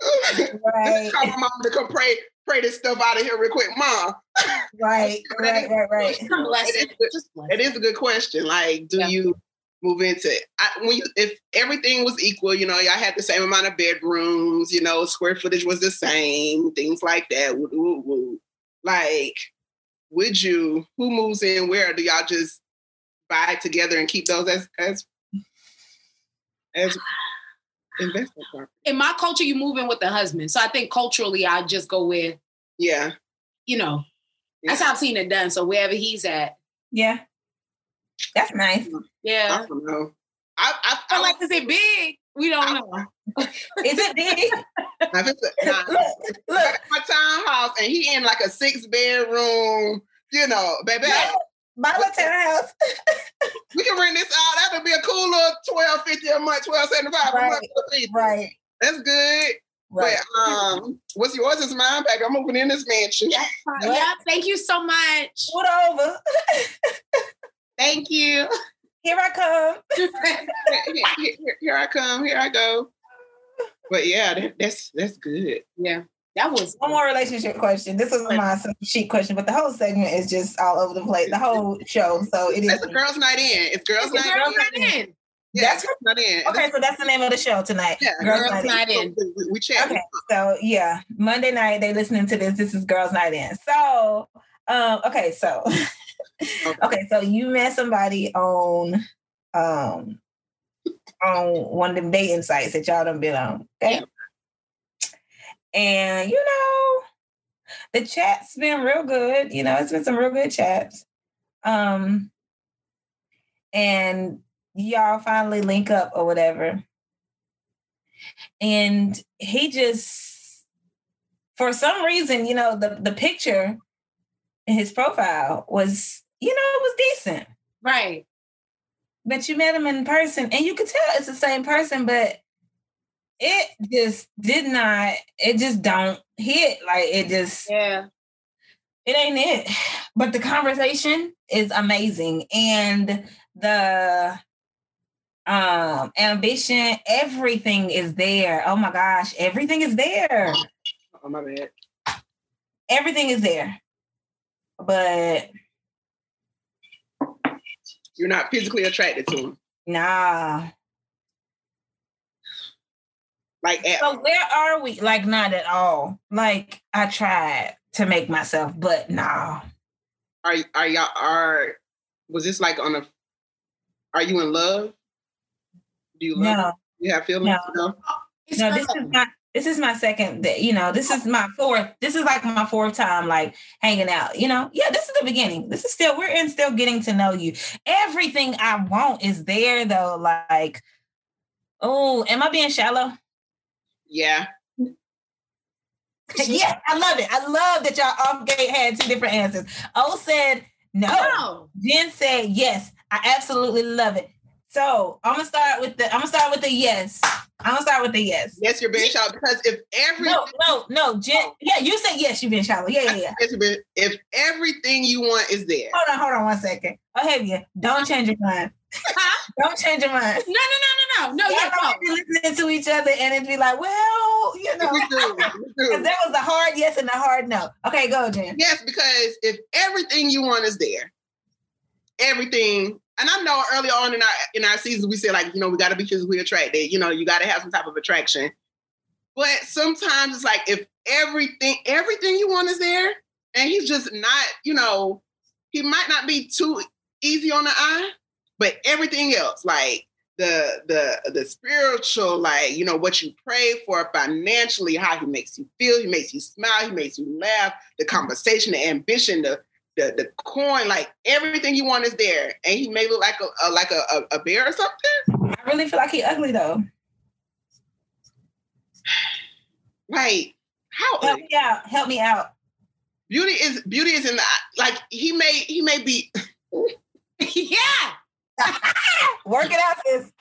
Right, Call my mom to come pray pray this stuff out of here real quick, mom. right, right, right, right. Just bless It it. is good. Just bless It is a good question. Like, do Yeah. you move into it? I, when you, if everything was equal, you know, y'all had the same amount of bedrooms, you know, square footage was the same, things like that. Woo, woo, woo. Like, would you? Who moves in where? Do y'all just buy together and keep those as as as investment property? In my culture, you move in with the husband. So I think culturally, I just go with, Yeah. you know, that's how I've seen it done. So wherever he's at, Yeah. That's nice. yeah. I don't know. I I, I I like to say big. We don't know. Is it big? if it's a, nah, look, look. my townhouse and he in like a six bedroom, you know, baby. My little townhouse. We can rent this out. That'll be a cool little twelve fifty a month, twelve seventy five a Right. month. Right. That's good. Right. But um, what's yours is mine back. I'm moving in this mansion. Yeah, thank you so much. Put over. Thank you. Here I come. here, here- here- here I come. Here I go. But yeah, that, that's that's good. yeah, that was One more relationship question. This was my sheet question, but the whole segment is just all over the place. The whole show. So it is. That's a girls' night in. It's girls' It's night girls' in. night in. Yeah, That's- girls' night in. Okay, so that's the name of the show tonight. Yeah, Girls, girls' Night In. night in. We, we chat. Okay, so yeah, Monday night they listening to this. This is Girls Night In. So, um, okay, so okay, so you met somebody on um on one of them dating sites that y'all done been on. Okay. And you know, the chat's been real good. You know, it's been some real good chats. Um and y'all finally link up or whatever. And he just for some reason, you know, the the picture in his profile was, you know, it was decent Right. but you met him in person and you could tell it's the same person but it just did not it just don't hit like it just Yeah. it ain't it but the conversation is amazing and the um ambition everything is there oh my gosh everything is there Oh my bad. everything is there but You're not physically attracted to him. nah Like at So where are we? Like not at all. Like I tried to make myself, but nah. are are y'all are was this like on a are you in love? Do you love No, you have feelings? No. No. No. This is my this is my second. day, You know, this is my fourth. This is like my fourth time like hanging out. You know, yeah. This is the beginning. This is still we're in still getting to know you. Everything I want is there though. Like, oh, am I being shallow? Yeah. yeah, I love it. I love that y'all off gate had two different answers. O said no. No. Jen said yes. I absolutely love it. So I'm gonna start with the I'm gonna start with the yes. I'm gonna start with the yes. Yes, you're being shallow because if every No, no, no, Jen. Oh. Yeah, you said yes, you've been shallow. Yeah, yeah, yeah. Yes, you're being- if everything you want is there, Hold on, hold on one second. Oh, have you? don't change your mind. Huh? Don't change your mind. No, no, no, no, no. No, Y'all yeah, don't no. be listening to each other and it'd be like, well, you know, we do, we because do. that was a hard yes and a hard no. Okay, go, Jen. Yes, because if everything you want is there, everything, and I know early on in our in our seasons we said like, you know, we got to be physically attracted. You know, you got to have some type of attraction. But sometimes it's like if everything everything you want is there, and he's just not, you know, he might not be too easy on the eye, but everything else, like the the the spiritual, like you know what you pray for financially, how he makes you feel, he makes you smile, he makes you laugh, the conversation, the ambition, the the the coin, like everything you want is there, and he may look like a, a like a, a, bear or something. I really feel like he ugly though. Like how Help me out. Help me out. beauty is beauty is in the like he may he may be. yeah. Work it out, sis.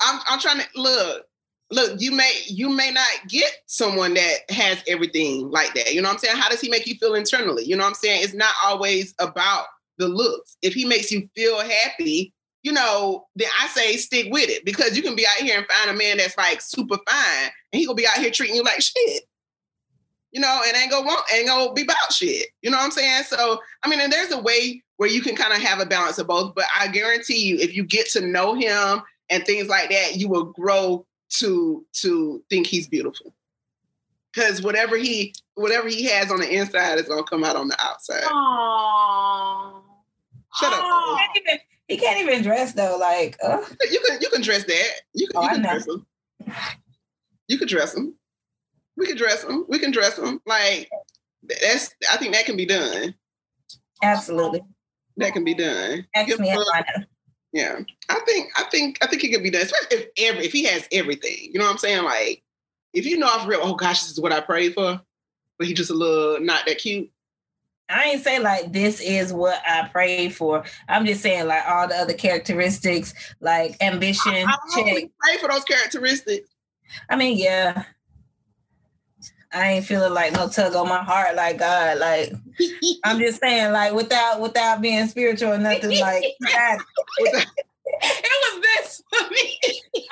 I'm I'm trying to look. Look, you may you may not get someone that has everything like that. You know what I'm saying? How does he make you feel internally? You know what I'm saying? It's not always about the looks. If he makes you feel happy, you know, then I say stick with it because you can be out here and find a man that's like super fine and he gonna be out here treating you like shit. You know, and ain't gonna want ain't gonna be about shit. You know what I'm saying? So I mean, and there's a way where you can kind of have a balance of both, but I guarantee you, if you get to know him and things like that, you will grow to to think he's beautiful. Because whatever he whatever he has on the inside is gonna come out on the outside. Aww. Shut up. He can't even, he can't even dress though. Like, uh, You can you can dress that. You can, Oh, you can dress him. You can dress him. We can dress him. We can dress him. Like that's. I think that can be done. absolutely. That can be done. Ask me him if a- I know. Yeah, I think I think I think it could be done, especially if every if he has everything. You know what I'm saying? Like if you know off real, oh gosh, this is what I prayed for, but he just a little not that cute. I ain't say like this is what I prayed for. I'm just saying like all the other characteristics, like ambition, I, I check. pray for those characteristics. I mean, yeah. I ain't feeling like no tug on my heart, like God. Like I'm just saying, like without without being spiritual or nothing, like God. it was this for me.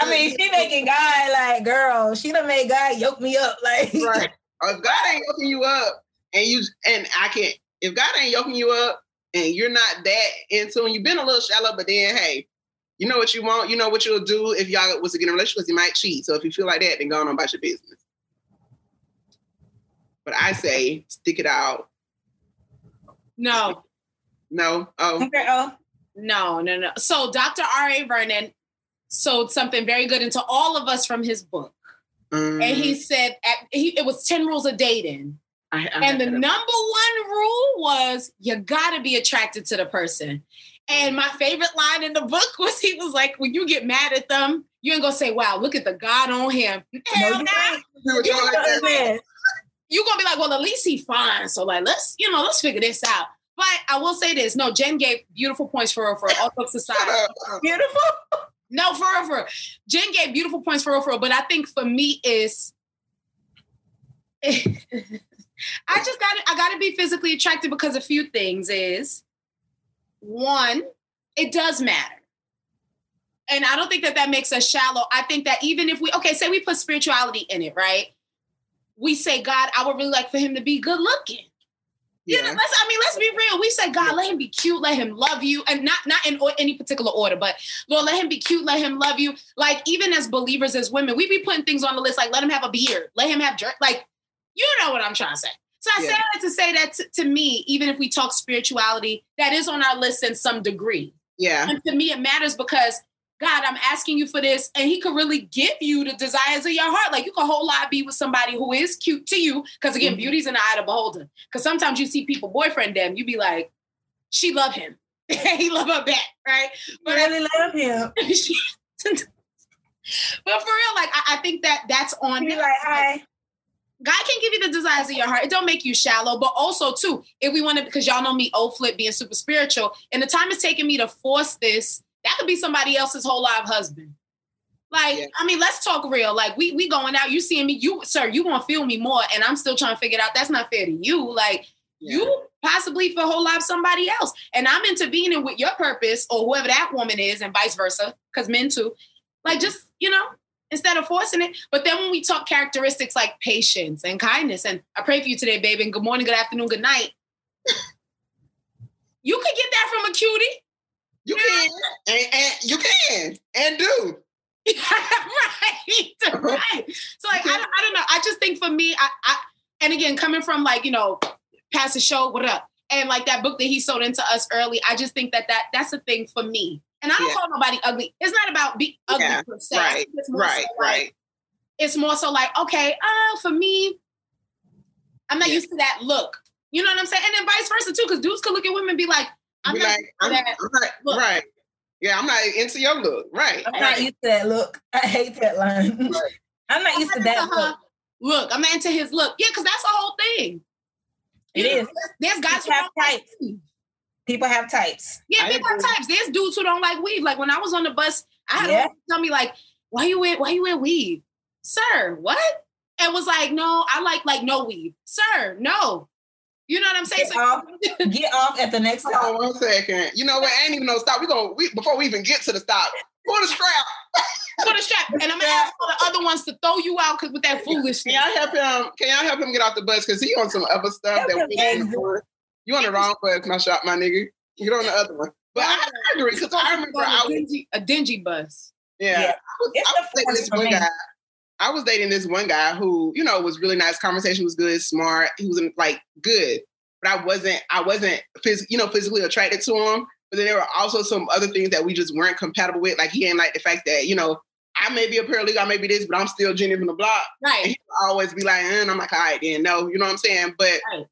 I mean, she making God like girl. She done made God yoke me up, like Right. If God ain't yoking you up, and you and I can't, if God ain't yoking you up, and you're not that into, and you've been a little shallow, but then hey, you know what you want, you know what you'll do if y'all was to get in a relationship, 'cause you might cheat. So if you feel like that, then go on about your business. But I say stick it out. No, No, oh, Okay, oh, no, no, no. So Dr. R.A. Vernon sold something very good into all of us from his book. um, And he said at, he, it was 10 rules of dating. I, I And the had a- number one rule was you gotta be attracted to the person. And my favorite line in the book was he was like, when you get mad at them, you ain't gonna say, wow, look at the God on him. Hell no, you nah. ain't. you were You like You're gonna be like, well, at least he fine. So like, let's, you know, let's figure this out. But I will say this. No, Jen gave beautiful points for her for all jokes aside. Beautiful. No, for real. Jen gave beautiful points for real, for real. But I think for me is I just got I got to be physically attracted because a few things is one, it does matter. And I don't think that that makes us shallow. I think that even if we okay, say we put spirituality in it, right? We say, God, I would really like for him to be good looking. You know, Yeah. let's. I mean, let's be real. We say, God, let him be cute, let him love you, and not not in any particular order, but Lord, let him be cute, let him love you. Like even as believers, as women, we be putting things on the list, like let him have a beard, let him have jerk. Like you know what I'm trying to say. So I Yeah. say that to say that t- to me, even if we talk spirituality, that is on our list in some degree. Yeah. And to me, it matters because God, I'm asking you for this, and He could really give you the desires of your heart. Like you could whole lot be with somebody who is cute to you, because again, Mhm. beauty's in the eye of the beholder. Because sometimes you see people boyfriend them, you be like, she love him, he love her back, right? I But really love him. she- but for real, like I, I think that that's on Be like, hi. God can give you the desires of your heart. It don't make you shallow, but also too, if we want to, because y'all know me, old flip being super spiritual, and the time it's taking me to force this, that could be somebody else's whole life husband. Like, Yeah. I mean, let's talk real. Like, we we going out, you seeing me, you sir, you gonna feel me more, and I'm still trying to figure it out. That's not fair to you. Like, Yeah. you possibly for whole life somebody else, and I'm intervening with your purpose or whoever that woman is, and vice versa, because men too. Like, just you know, instead of forcing it. But then when we talk characteristics like patience and kindness, and I pray for you today, baby, and good morning, good afternoon, good night. you could get that from a cutie. You can. And, and you can. And do. right, right. So like, I don't, I don't know. I just think for me, I, I, and again, coming from like you know, Pastor Show, what up, and like that book that he sold into us early, I just think that that that's a thing for me. And I don't Yeah. call nobody ugly. It's not about be ugly Yeah, per se. Right. it's more so Right. like- Right. it's more so like, okay, uh, for me, I'm not Yeah. used to that look. You know what I'm saying? And then vice versa too, because dudes could look at women and be like, I'm not like, I'm, that. I'm not, look. right. Yeah, I'm not into your look. Right. I'm not used to that look. I hate that line. Right. I'm not used to I'm that not into her look. Look, I'm not into his look. Yeah, because that's the whole thing. It You is. There's, there's guys who have don't like types. People have types. Yeah, I people have types. There's dudes who don't like weave. Like when I was on the bus, I had Yeah. a tell me like, "Why you wear Why you wear weave, sir? What?" And was like, "No, I like like no weave, sir. No." You know what I'm saying? Get So- off. Get off at the next stop. Hold on stop. one second. You know what? I ain't even no stop. We gonna we, before we even get to the stop. Pull the strap. put a strap, and I'm gonna ask for the other ones to throw you out because with that foolishness. Can y'all help him? Can y'all help him get off the bus? Because he on some other stuff Help that we ain't exit. You on the wrong bus, my shop, my nigga. Get on the other one. But I, I agree because I remember I a was dingy, a dingy bus. yeah. Yeah. I was, It's I the was dating this one me. guy. I was dating this one guy who, you know, was really nice. Conversation was good, smart. He was like good, but I wasn't. I wasn't, phys- you know, physically attracted to him. But then there were also some other things that we just weren't compatible with. Like he didn't like the fact that, you know, I may be a paralegal, I may be this, but I'm still Jenny from the block. And Right. he would always be like, eh, and I'm like, all right, then no, you know what I'm saying? But Right.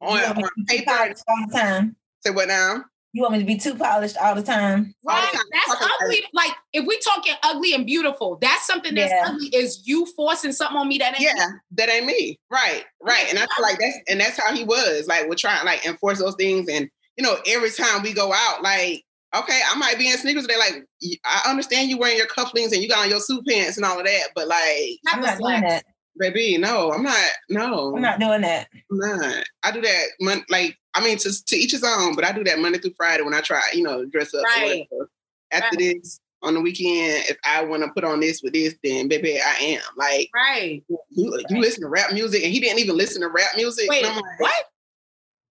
on, on to be too paper, all the time. say what now? You want me to be too polished all the time? All the Right. time. That's Talking ugly. Like if we talking ugly and beautiful, that's something that's Yeah. ugly. Is you forcing something on me that ain't Yeah, that ain't me. Right, right. And I feel like that's and that's how he was. Like we're trying like enforce those things. And you know, every time we go out, like, okay, I might be in sneakers today. Like, I understand you wearing your cufflinks and you got on your suit pants and all of that, but like, Not I'm not doing slacks. that. baby, no, I'm not. No, I'm not doing that. I'm not. I do that. Mon- like, I mean, to to each his own. But I do that Monday through Friday when I try, you know, dress up. or Right. whatever. After Right. this, on the weekend, if I want to put on this with this, then baby, I am. Like, Right. you, you Right. listen to rap music, and he didn't even listen to rap music. Wait, like, what?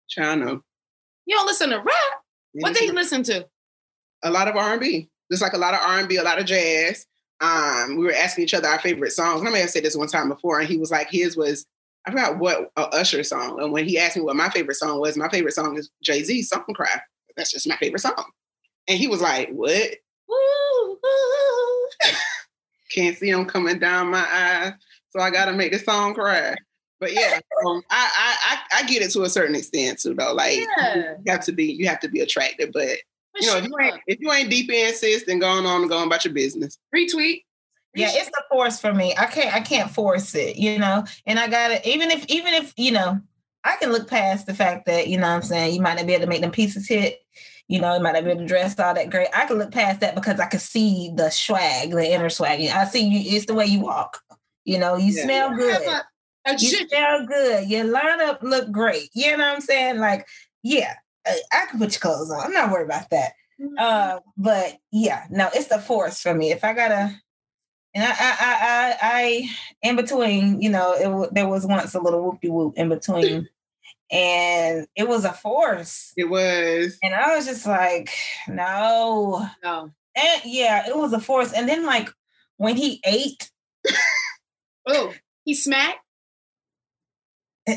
China. You don't listen to rap? What did you listen to? A lot of R and B, just like a lot of R and B, a lot of jazz. Um, we were asking each other our favorite songs. And I may have said this one time before, and he was like, his was I forgot what a Usher song. And when he asked me what my favorite song was, my favorite song is Jay Z "Song Cry." That's just my favorite song. And he was like, "What? Ooh, ooh. Can't see him coming down my eyes, so I got to make the song cry." But yeah, um, I, I I I get it to a certain extent too, though. Like Yeah. you have to be you have to be attractive, but For you know, if you ain't if you ain't deep in sis, then going on and going about your business. retweet. Yeah, it's the force for me. I can't I can't force it, you know. And I gotta even if even if, you know, I can look past the fact that, you know what I'm saying, you might not be able to make them pieces hit, you know, you might not be able to dress all that great. I can look past that because I can see the swag, the inner swag. I see you it's the way you walk. You know, you Yeah. smell good. a- a You shit- smell good. Your lineup look great. You know what I'm saying? Like, yeah, I, I can put your clothes on. I'm not worried about that. Uh, but yeah, no, it's the force for me. If I gotta, and I, I, I, I, I in between, you know, it there was once a little whoopie whoop in between, and it was a force, It was and I was just like, no, No. and yeah, it was a force. And then like when he ate, Oh, he smacked.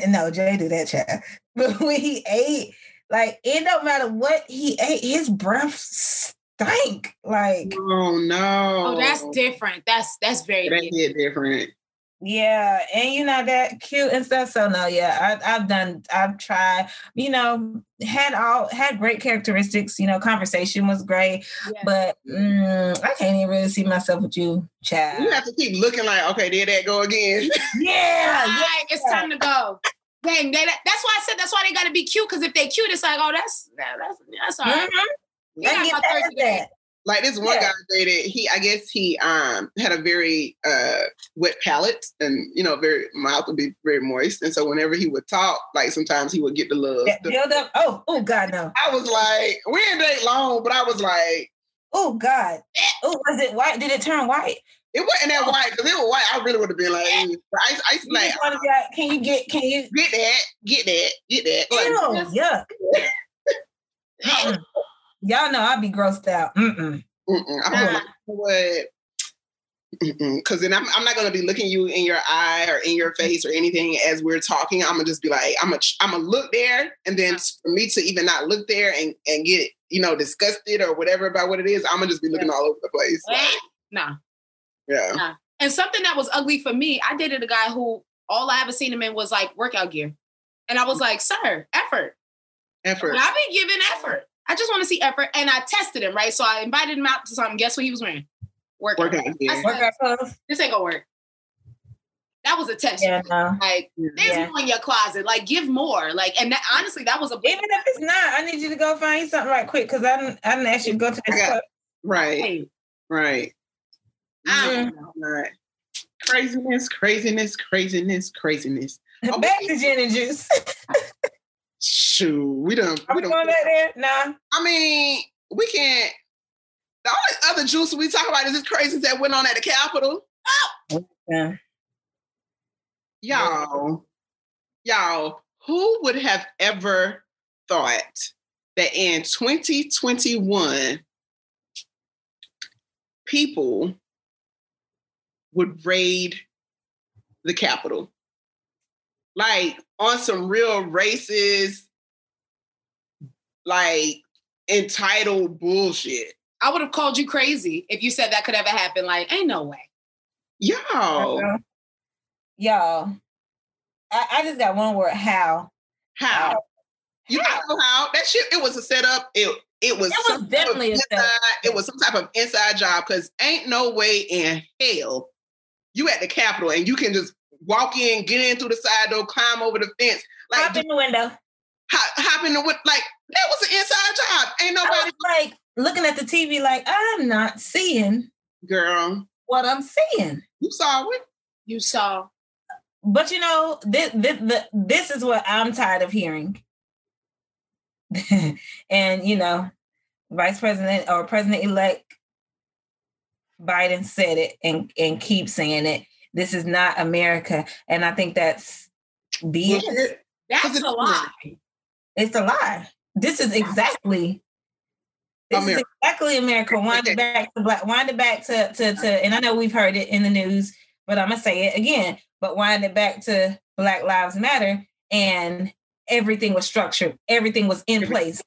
no, Jay do that, chat. But when he ate, like it don't matter what he ate, his breath stank. Like. oh no. Oh, that's different. That's that's very That different. different. Yeah, and you know that cute and stuff. So no, yeah, I, I've done, I've tried. You know, had all had great characteristics. You know, conversation was great, Yeah. but mm, I can't even really see myself with you, child. You have to keep looking like, okay, there that go again. Yeah, All right, it's time to go. Dang, they, that's why I said that's why they got to be cute. Because if they cute, it's like, oh, that's that's that's all right. Mhm. You I got get my that, third like this one Yeah. guy I dated, he I guess he um had a very uh wet palate and you know, very mouth would be very moist. And so whenever he would talk, like sometimes he would get the little That build up. Oh, oh God, no. I was like, we didn't date long, but I was like, Oh God. Oh, was it white? Did it turn white? it wasn't that white because it was white. I really would have been like, "Eh." but I, I You like, just wanna be like, can you get? Can you? get that, get that, get that. Like, Ew, yuck. Y'all know I'd be grossed out. Mm-mm. Mm-mm. I was like, you know what? Because then I'm, I'm not gonna be looking you in your eye or in your face or anything as we're talking. I'm gonna just be like, I'm gonna I'm gonna look there, and then for me to even not look there and and get you know disgusted or whatever about what it is, I'm gonna just be looking all over the place. Like, Nah. yeah, And something that was ugly for me, I dated a guy who all I ever seen him in was like workout gear. And I was mm. like, sir, effort. effort. And I've been giving effort. I just want to see effort. And I tested him, right? So I invited him out to something. Guess what he was wearing? Workout. Workout I said, Workout clothes. this ain't gonna work. That was a test. Yeah, no. Like, there's Yeah. more in your closet. Like, give more. Like, and that, honestly, that was a Even if it's not, I need you to go find something right quick because I didn't, I didn't ask you to go to this. Got- club. Right, right. I Mm-hmm. don't. Right. Craziness, craziness, craziness, craziness. Okay. Back to gin and juice. Shoot, we don't. Are We we don't. going back there? Nah. I mean, we can't. The only other juice we talk about is this craziness that went on at the Capitol. Oh. Yeah. Y'all, y'all, who would have ever thought that in 2021 people would raid the Capitol. Like on some real racist, like entitled bullshit. I would have called you crazy if you said that could ever happen. Like, ain't no way. Yo. Uh-huh. Y'all. I, I just got one word, how. How? Uh, you how? know how that shit. It was a setup. It it was, it was definitely inside, It was some type of inside job because ain't no way in hell you at the Capitol and you can just walk in, get in through the side door, climb over the fence, like hop in the window, hop, hop in the window. Like that was an inside job. Ain't nobody like looking at the TV like I'm not seeing, girl, what I'm seeing. You saw it. You saw. But you know, this, this, this is what I'm tired of hearing. and you know, Vice President or President elect Biden said it and and keep saying it. This is not America, and I think that's BS. That's a lie. It's a lie. This is exactly. This America. is exactly America. Wind it back to black. Wind it back to to to. And I know we've heard it in the news, but I'm gonna say it again. But wind it back to Black Lives Matter, and everything was structured. Everything was in place.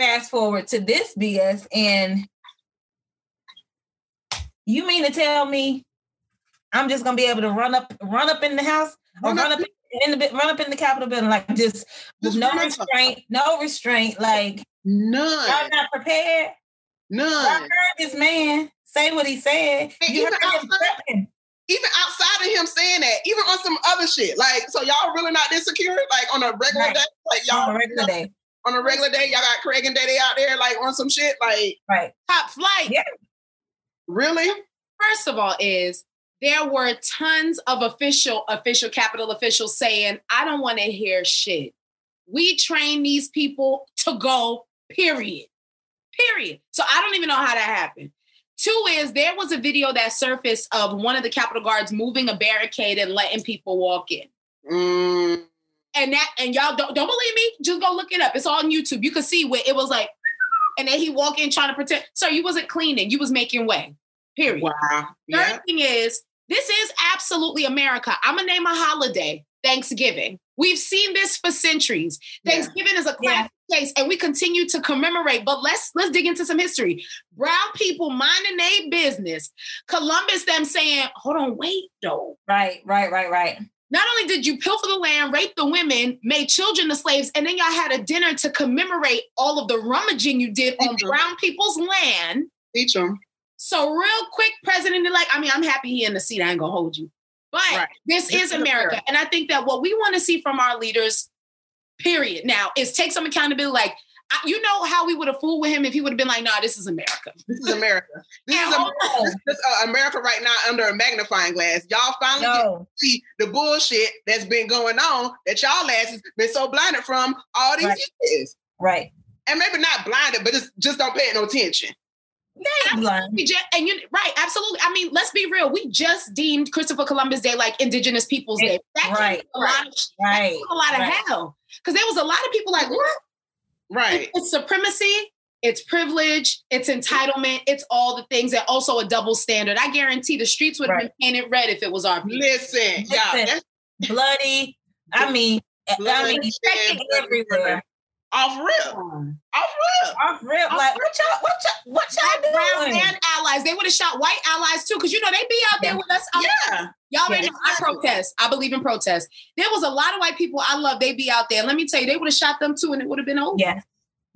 Fast forward to this BS, and you mean to tell me I'm just gonna be able to run up, run up in the house, or run, up in the run up in the Capitol building like just with no restraint, no restraint, like none. I'm not prepared. None. I heard this man say what he said. you even, outside, even outside of him saying that, even on some other shit, like so y'all really not insecure, like on a regular right. day, like y'all on a regular day. On a regular day, y'all got Craig and Daddy out there, like on some shit, like right top flight. Yeah. Really? First of all, is there were tons of official, official Capitol officials saying, I don't want to hear shit. We train these people to go, period. Period. So I don't even know how that happened. Two is there was a video that surfaced of one of the Capitol guards moving a barricade and letting people walk in. Mm. And that and y'all don't don't believe me? Just go look it up. It's on YouTube. You can see where it was like, and then he walk in trying to protect. So you wasn't cleaning, you was making way. Period. Wow. Third thing is this is absolutely America. I'm gonna name a holiday Thanksgiving. We've seen this for centuries. Thanksgiving yeah. is a classic yeah. case, and we continue to commemorate. But let's let's dig into some history. Brown people minding their business. Columbus them saying, "Hold on, wait, though." Right, right, right, right. Not only did you pilfer the land, rape the women, made children the slaves, and then y'all had a dinner to commemorate all of the rummaging you did on brown people's land. Teach them. So real quick, President elect. I mean, I'm happy he in the seat. I ain't gonna hold you, but right. this, this, is, America, America, and I think that what we want to see from our leaders, period, now is take some accountability. Like you know how we would have fooled with him if he would have been like, "Nah, this is America. This is America. This is America. This is uh, America right now under a magnifying glass. Y'all finally no. see the bullshit that's been going on that y'all asses been so blinded from all these right. years. Right. And maybe not blinded, but just just don't pay no attention. And you right, absolutely. I mean, let's be real. We just deemed Christopher Columbus Day like Indigenous Peoples Day. That right, a lot of right, a lot of right. hell because there was a lot of people like what? Right. It's supremacy. It's privilege. It's entitlement. It's all the things that also a double standard. I guarantee the streets would have right. been painted red if it was our people. Listen, yeah, bloody. I mean, I mean, everywhere. Off rip. Off rip. Off rip. Off like what y'all what y'all what y'all doing? Brown and allies. They would have shot white allies too, because you know they be out there with us. yeah. Y'all already yeah, know I protest. I believe in protest. There was a lot of white people I love. They be out there. Let me tell you, they would have shot them too, and it would have been over. Yeah.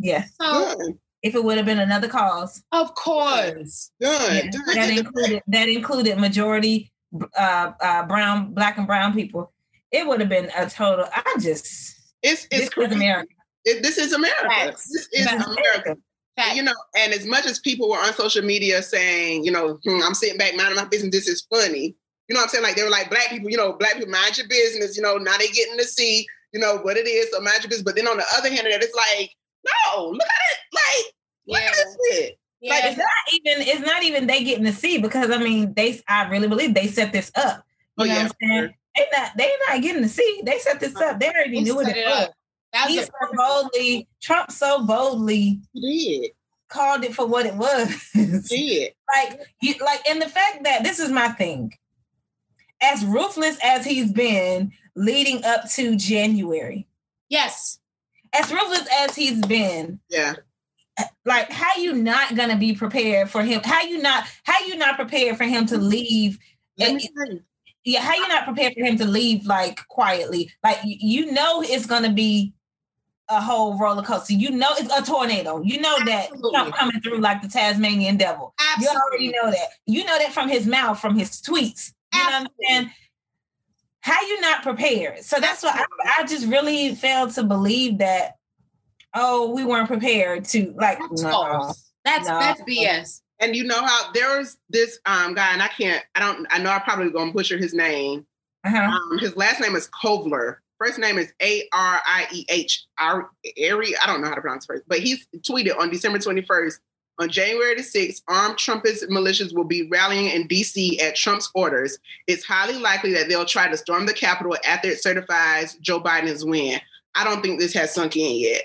Yeah. So, if it would have been another cause. Of course. Good. Yeah, that included that included majority uh, uh, brown, black and brown people. It would have been a total. I just it's it's crazy. America. It, this is America. Facts. This is Facts. America. Facts. You know, and as much as people were on social media saying, you know, hmm, I'm sitting back minding my business, this is funny. You know what I'm saying? Like they were like, black people, you know, black people mind your business. You know, now they getting to see, you know, what it is. So mind your business. But then on the other hand of that, it's like, no, look at it. Like, yeah. look at this shit. Yeah. Like it's not even it's not even they getting to see because I mean they I really believe they set this up. You oh, know yeah. what I'm saying? They not they not getting to see. They set this up. They already knew what it was. He so boldly, Trump so boldly did called it for what it was. Did like you like, and the fact that this is my thing. as ruthless as he's been leading up to January. Yes. As ruthless as he's been. Yeah. Like how you not gonna be prepared for him? How you not how you not prepared for him to mm-hmm. leave? Let And- me tell you. yeah, how you not prepared for him to leave like quietly? Like you know it's gonna be a whole roller coaster. You know it's a tornado. You know that Absolutely. Trump coming through like the Tasmanian devil. You already know that. You know that from his mouth, from his tweets. You know what I'm saying? How you not prepared? So that's why I, I just really failed to believe that. Oh, we weren't prepared to like. That's no. That's No. that's BS. And you know how there's this um guy, and I can't, I don't, I know I probably gonna butcher his name. Uh-huh. Um, his last name is Kovler. First name is A R I E H Ari. I don't know how to pronounce first, but he's tweeted on December 21st. On January the 6th, armed Trumpist militias will be rallying in DC at Trump's orders. It's highly likely that they'll try to storm the Capitol after it certifies Joe Biden's win. I don't think this has sunk in yet.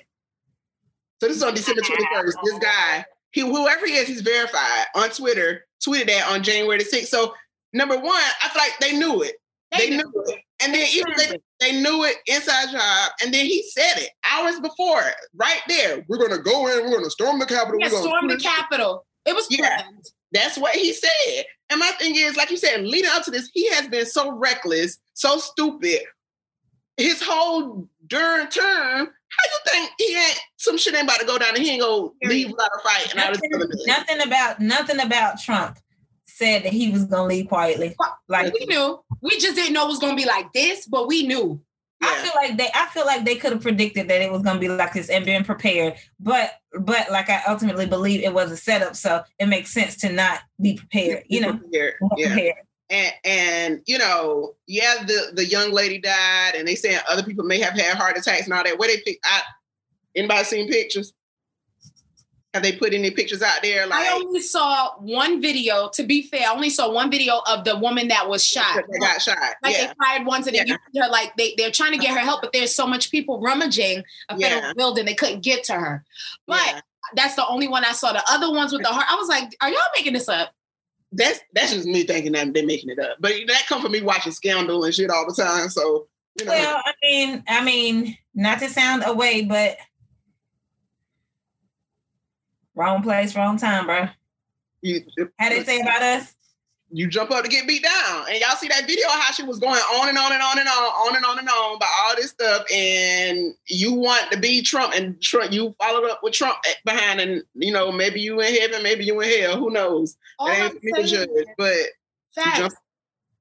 So this is on December 21st. This guy, he whoever he is, he's verified on Twitter, tweeted that on January the 6th. So number one, I feel like they knew it. They, knew it. And then even they, they knew it inside job. And then he said it hours before, right there. We're gonna go in, we're gonna storm the Capitol. Yeah, storm the Capitol. It was Yeah. planned. That's what he said. And my thing is, like you said, leading up to this, he has been so reckless, so stupid. His whole during term, how you think he ain't some shit ain't about to go down and he ain't gonna leave without a fight and all this other nothing about nothing about Trump said that he was gonna leave quietly. Like we knew. We just didn't know it was gonna be like this, but we knew. I feel like they I feel like they could have predicted that it was gonna be like this and been prepared. But but like I ultimately believe it was a setup, so it makes sense to not be prepared, you know. Prepared. Yeah. prepared. and and you know, yeah, the the young lady died, and they saying other people may have had heart attacks and all that. Where they pick? I, anybody seen pictures? Have they put any pictures out there? Like I only saw one video. To be fair, I only saw one video of the woman that was shot. that they got shot? Like yeah, they fired ones and then you her like they, they're trying to get her help, but there's so much people rummaging a federal Yeah. building they couldn't get to her. But yeah. that's the only one I saw. The other ones with the heart, I was like, are y'all making this up? That's that's just me thinking that they're making it up. But that come from me watching Scandal and shit all the time. So you know, Well, I mean, I mean, not to sound away, but wrong place, wrong time, bro. you How they say about us? you jump up to get beat down. And y'all see that video how she was going on and on and on and on, on and on and on about all this stuff. And you want to be Trump and Trump, you followed up with Trump behind, and you know, maybe you in heaven, maybe you in hell, who knows? All That ain't for me to judge. But is you facts, jump,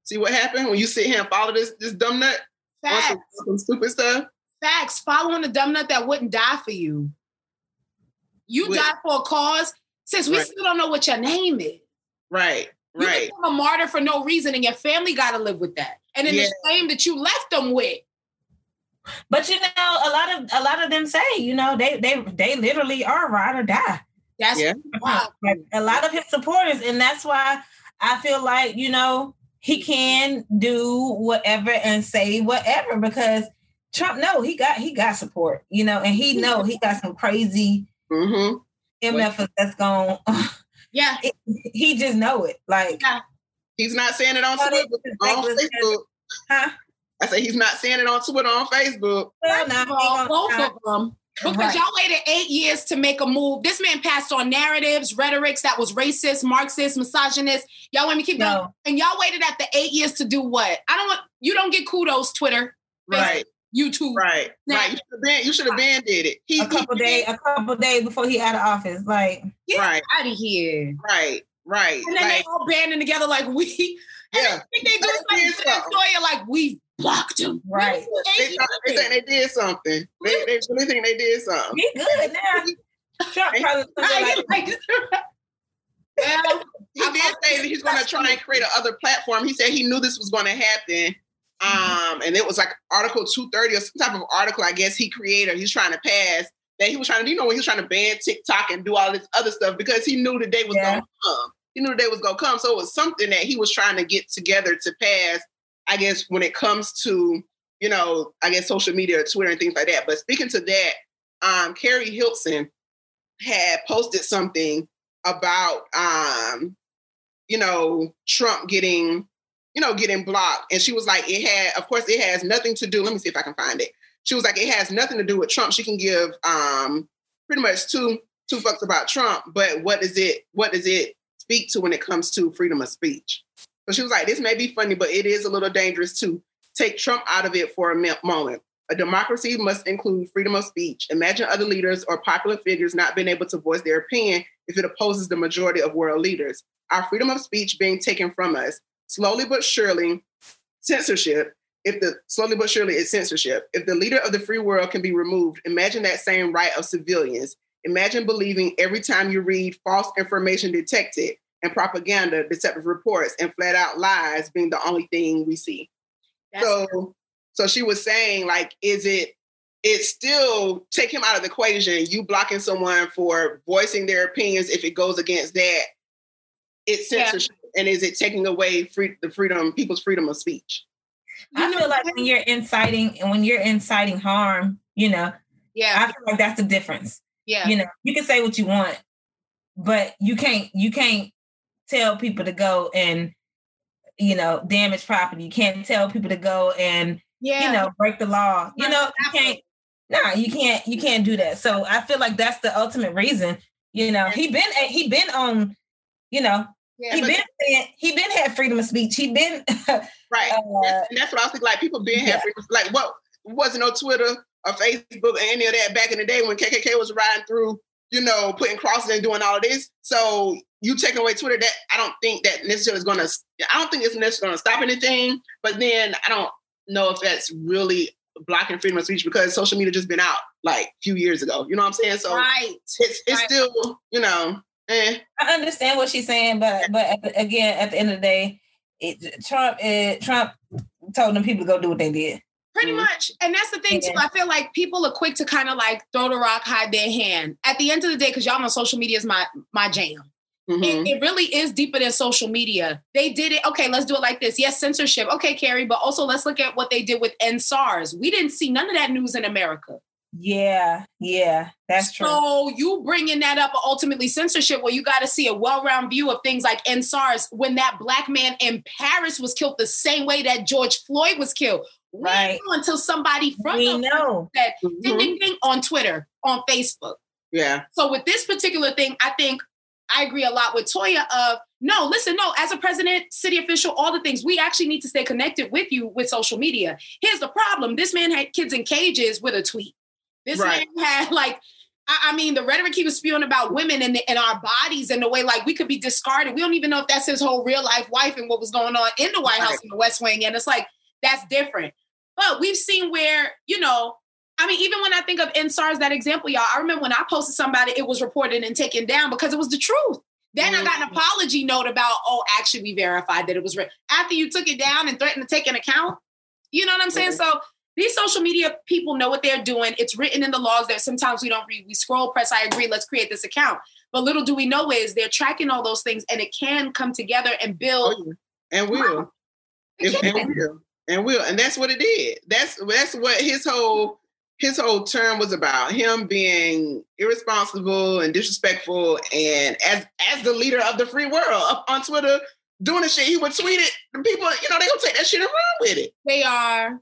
see what happened when you sit here and follow this this dumb nut on facts, some, some stupid stuff. facts. Following a dumb nut that wouldn't die for you. You Would- died for a cause. Since we Right. still don't know what your name is. Right, You right. become a martyr for no reason, and your family got to live with that. And then Yeah. the shame that you left them with. But you know, a lot of a lot of them say, you know, they they they literally are ride or die. That's Yeah. wild. Like, a lot of his supporters, and that's why I feel like you know he can do whatever and say whatever because Trump no, he got he got support, you know, and he know he got some crazy Mm-hmm. MFs that's going. Yeah. he just know it, like He's not saying it on Twitter, on Facebook. huh? I say he's not saying it on Twitter, on Facebook. Well, First nah, of he all, both of them. Because Right. y'all waited eight years to make a move. This man passed on narratives, rhetorics that was racist, Marxist, misogynist. Y'all want me to keep going? And y'all waited after eight years to do what? I don't want you don't get kudos, Twitter, Right, YouTube. right, Now- right. You should have been. You should have been did it. He, a couple days, a couple days before he out of office, like Get Right, out of here. right, right. And then Like, they all banding together like we and yeah, I think they do something did to something. like we blocked him. Right. they, they think they did something. They, they really think they did something. he good now. Trump probably I something like, like- well, He did say that he's going to try and create another platform. He said he knew this was going to happen. Um, and it was like Article 230 or some type of article, I guess he created, he's trying to pass that he was trying to, you know, when he was trying to ban TikTok and do all this other stuff because he knew the day was Yeah. to come. He knew the day was to come. So it was something that he was trying to get together to pass, I guess, when it comes to, you know, I guess social media or Twitter and things like that. But speaking to that, um, Keri Hilson had posted something about, um, you know, Trump getting you know, getting blocked. And she was like, it had, of course, it has nothing to do. Let me see if I can find it. She was like, it has nothing to do with Trump. She can give um pretty much two two fucks about Trump, but what does it what does it speak to when it comes to freedom of speech? So she was like, this may be funny, but it is a little dangerous to take Trump out of it for a moment. A democracy must include freedom of speech. Imagine other leaders or popular figures not being able to voice their opinion if it opposes the majority of world leaders. Our freedom of speech being taken from us slowly but surely. Censorship. If the slowly but surely it's censorship. If the leader of the free world can be removed, imagine that same right of civilians. Imagine believing every time you read false information detected and propaganda, deceptive reports, and flat out lies being the only thing we see. That's so true. so she was saying, like, is it it's still take him out of the equation, you blocking someone for voicing their opinions if it goes against that, it's censorship. Yeah. And is it taking away free, the freedom, people's freedom of speech? I feel like when you're inciting and when you're inciting harm, you know, yeah, I feel like that's the difference. Yeah. You know, you can say what you want, but you can't you can't tell people to go and you know damage property. You can't tell people to go and yeah. you know break the law. You know, you can't nah, you can't you can't do that. So I feel like that's the ultimate reason. You know, he been he been on, you know, yeah, he been he been had freedom of speech. He been right. Uh, and that's what I was thinking. Like people been yeah. had freedom. Like what wasn't on Twitter or Facebook or any of that back in the day when KKK was riding through, you know, putting crosses and doing all of this. So you taking away Twitter, that I don't think that necessarily is going to. I don't think it's necessarily going to stop anything. But then I don't know if that's really blocking freedom of speech because social media just been out like a few years ago. You know what I'm saying? So right. it's it's right. still you know. Eh. I understand what she's saying, but but at the, again, at the end of the day, it, Trump it, Trump told them people to go do what they did. Pretty mm-hmm. much. And that's the thing, too. I feel like people are quick to kind of like throw the rock, hide their hand. At the end of the day, because y'all know social media is my my jam. Mm-hmm. It, it, really is deeper than social media. They did it. Okay, let's do it like this. Yes, censorship. Okay, Carrie, but also let's look at what they did with EndSARS. We didn't see none of that news in America. Yeah, yeah, that's true. So you bringing that up ultimately censorship, where you got to see a well-round view of things like EndSARS when that black man in Paris was killed the same way that George Floyd was killed. Right. until somebody from we know that mm-hmm. ding, ding, ding, on Twitter, on Facebook. Yeah. So with this particular thing, I think I agree a lot with Toya of no, listen, no, as a president, city official, all the things, we actually need to stay connected with you with social media. Here's the problem. This man had kids in cages with a tweet. This right. man had like, I, I, mean, the rhetoric he was spewing about women and, and our bodies and the way like we could be discarded. We don't even know if that's his whole real life wife and what was going on in the White right. House in the West Wing. And it's like, that's different. But we've seen where, you know, I mean, even when I think of EndSARS, that example, y'all, I remember when I posted somebody, it was reported and taken down because it was the truth. Then mm-hmm. I got an apology note about, oh, actually, we verified that it was real. After you took it down and threatened to take an account, you know what I'm saying? Mm-hmm. So these social media people know what they're doing. It's written in the laws that sometimes we don't read. We scroll, press, I agree, let's create this account. But little do we know is they're tracking all those things and it can come together and build. Oh, yeah. And will. and will. And will. And that's what it did. That's that's what his whole his whole term was about him being irresponsible and disrespectful and as as the leader of the free world up on Twitter doing the shit he would tweet it people you know they gonna take that shit and run with it they are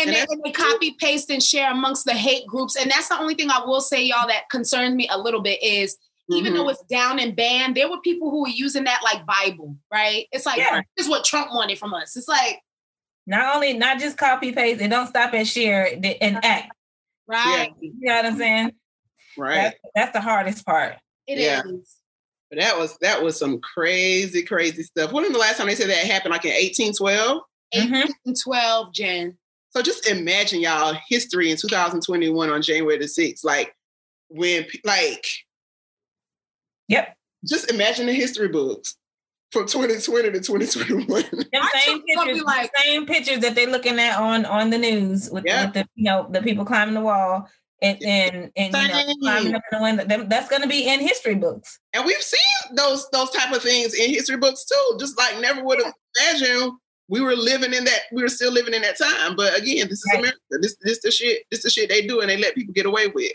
and, and they, and they copy paste and share amongst the hate groups and that's the only thing i will say y'all that concerns me a little bit is even mm-hmm. though it's down and banned there were people who were using that like bible right it's like yeah. this is what trump wanted from us it's like not only not just copy paste and don't stop and share and act Right. Yeah. You know what I'm saying? Right. That's, that's the hardest part. It yeah. is. But that was that was some crazy, crazy stuff. When was the last time they said that happened? Like in 1812? 1812, mm-hmm. Jen. So just imagine y'all history in 2021 on January the 6th. Like when like Yep. Just imagine the history books from 2020 to 2021. same pictures, like, same pictures that they're looking at on on the news with, yeah. with, the you know the people climbing the wall and and, and you know climbing up in the window. That's going to be in history books. And we've seen those those type of things in history books too. Just like never would have yeah. imagined we were living in that. We were still living in that time. But again, this is right. America. This this the shit. This the shit they do, and they let people get away with.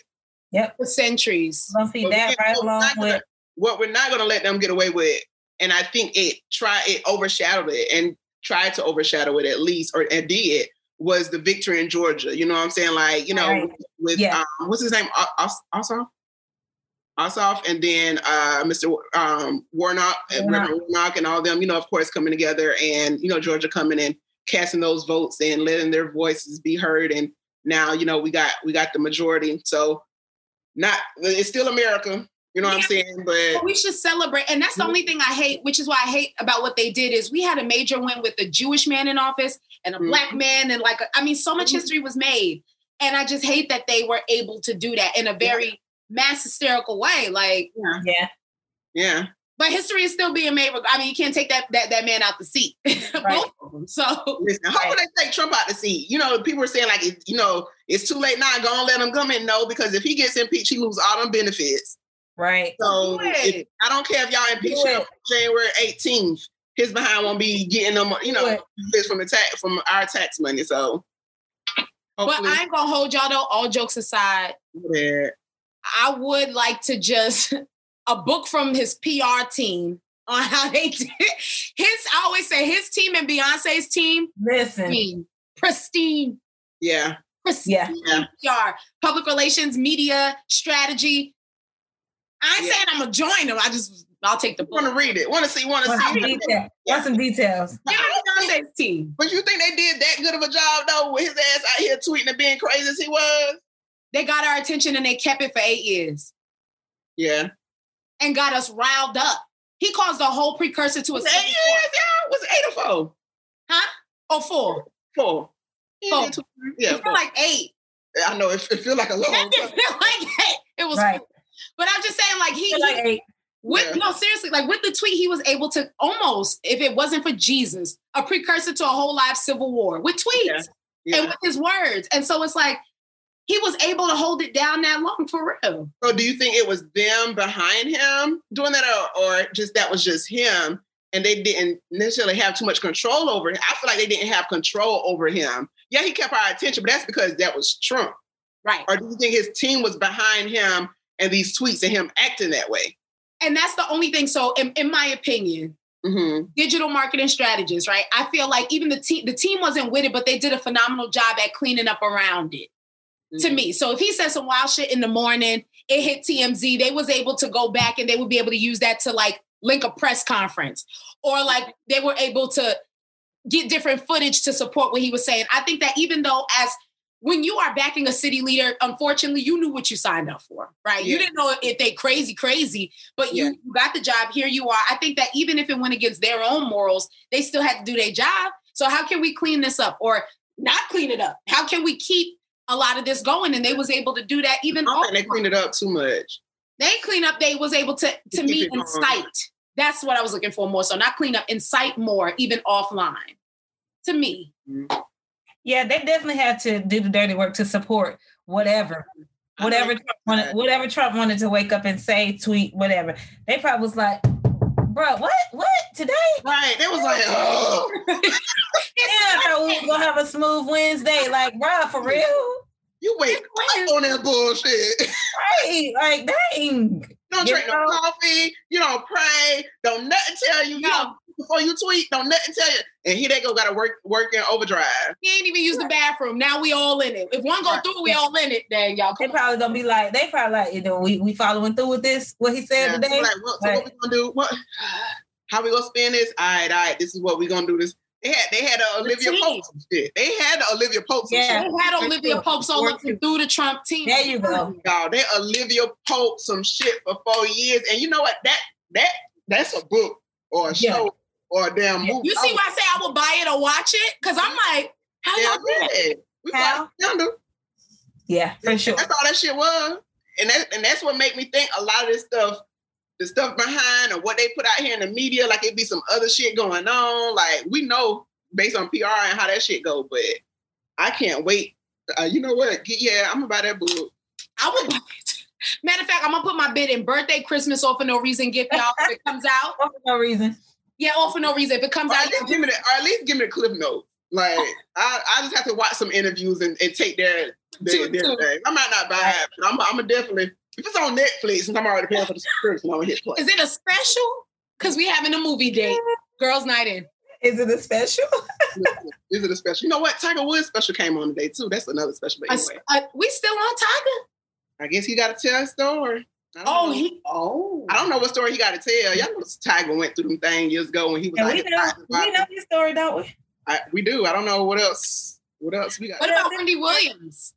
Yep, for centuries. Don't see that right along with. what we're not going to let them get away with and I think it try it overshadowed it. And tried to overshadow it at least, or and did, was the victory in Georgia. You know what I'm saying? Like, you know, Right. with Yeah. um, what's his name? Os- Ossoff? And then uh, Mr. Um, Warnock, and Warnock. Reverend Warnock, and all them. You know, of course, coming together, and you know, Georgia coming and casting those votes and letting their voices be heard. And now, you know, we got we got the majority. So, not it's still America. You know what I'm saying? But But we should celebrate. And that's the only thing I hate, which is why I hate about what they did is we had a major win with a Jewish man in office and a black Mhm. man and like I mean, so much Mhm. history was made. And I just hate that they were able to do that in a very mass hysterical way. Like, Yeah. yeah, but history is still being made. I mean, you can't take that that, that man out the seat. Right. Both of them. So Listen, how would they take Trump out the seat? You know, people are saying like, you know, it's too late now. Go and let him come in. No, because if he gets impeached, he lose all them benefits. Right. So Do if, I don't care if y'all impeach Do him it. January 18th. His behind won't be getting them, you know, this from the tax from our tax money. So but I ain't gonna hold y'all though, all jokes aside. yeah. I would like to just a book from his PR team on how they did his. I always say his team and Beyonce's team, Listen. pristine, pristine, yeah, pristine yeah. PR, public relations, media, strategy. I ain't Yeah. saying I'm gonna join them. I just I'll take the book. Want to read it? Want to see? Want to see? detail. Want some details. Yeah, Give I me Beyonce's team. but you think they did that good of a job though, with his ass out here tweeting and being crazy as he was? They got our attention and they kept it for eight years Yeah, and got us riled up. He caused the whole precursor to a was it civil eight war. years? Yeah, was it eight or four? or four. Four. He Four. Yeah, it felt like eight. I know it, it feel like a long That didn't time. feel like eight. It was Right. four. But I'm just saying, like he, Feel like he- eight. with Yeah. no seriously, like with the tweet, he was able to almost, if it wasn't for Jesus, a precursor to a whole live civil war with tweets Yeah. and with his words. And so it's like he was able to hold it down that long for real. So do you think it was them behind him doing that or, or just that was just him and they didn't necessarily have too much control over him? I feel like they didn't have control over him. Yeah, he kept our attention, but that's because that was Trump. Right. Or do you think his team was behind him and these tweets and him acting that way? And that's the only thing. So in, in my opinion, Mm-hmm. digital marketing strategists, right? I feel like even the team, the team wasn't with it, but they did a phenomenal job at cleaning up around it. To Mm-hmm. me. So if he said some wild shit in the morning, it hit TMZ, they was able to go back and they would be able to use that to like link a press conference or like they were able to get different footage to support what he was saying. I think that even though as when you are backing a city leader, unfortunately, you knew what you signed up for, right? You didn't know if they crazy, crazy, but you, Yeah. you got the job. Here you are. I think that even if it went against their own morals, they still had to do their job. So how can we clean this up or not clean it up? How can we keep a lot of this going? And they was able to do that even I think they cleaned it up too much. they clean up, they was able to to keep me it going. incite. That's what I was looking for more. So not clean up, incite more, even offline. To me. Mm-hmm. Yeah, they definitely had to do the dirty work to support whatever, whatever Trump wanted, whatever Trump wanted to wake up and say, tweet, whatever. They probably was like, "Bro, what, what today? Right. It was like, oh. Yeah, we gonna have a smooth Wednesday. Like, bro, for real? You wait on that bullshit. Right? Like, dang. Don't You drink no coffee. You don't pray. Don't nothing tell you. You No. don't before you tweet. Don't nothing tell you. And here they go. Got to work work in overdrive. He ain't even use the bathroom. Now we all in it. If one go Right. through, we all in it. Then y'all They come probably gonna be like, they probably like, you know, we we following through with this. What he said Yeah. today. Like, what, so what we gonna do? What? How we gonna spend this? All right, all right. This is what we gonna do. This. They had they had uh, a Olivia team. Pope some shit. They had a Olivia Pope some Yeah. shit. They had Olivia Pope so looking through the Trump team. There you go. Y'all, they Olivia Pope some shit for four years. And you know what? That that that's a book or a Yeah. show or a damn movie. You see oh. why I say I would buy it or watch it? Because I'm like, how Yeah, y'all do that? yeah. We How? Yeah, for sure. That's all that shit was. And that and that's what made me think a lot of this stuff, the stuff behind or what they put out here in the media, like it be some other shit going on. Like we know based on PR and how that shit go, but I can't wait. Uh, you know what? Yeah, I'm gonna buy that book. I would buy it. Matter of fact, I'm gonna put my bid in birthday, Christmas, all for no reason gift, y'all. If it comes out, For no reason. yeah, all for no reason. If it comes Or out, at least give me the, or at least give me the cliff notes. Like I, I just have to watch some interviews and, and take their their, Two- their thing. I might not buy it, but I'm, I'm gonna definitely if it's on Netflix since I'm already paying for the subscription, I'm gonna hit play. is it a special? Because we having a movie date, girls' night in. Is it a special? Is it a special? You know what? Tiger Woods special came on today too. That's another special. But anyway, uh, we still on Tiger? I guess he got to tell a story. Oh, know. he. Oh, I don't know what story he got to tell. Y'all know Tiger went through them thing years ago when he was. like, we know, we know his story, don't we? I, we do. I don't know what else. What else we got? What about Wendy Williams?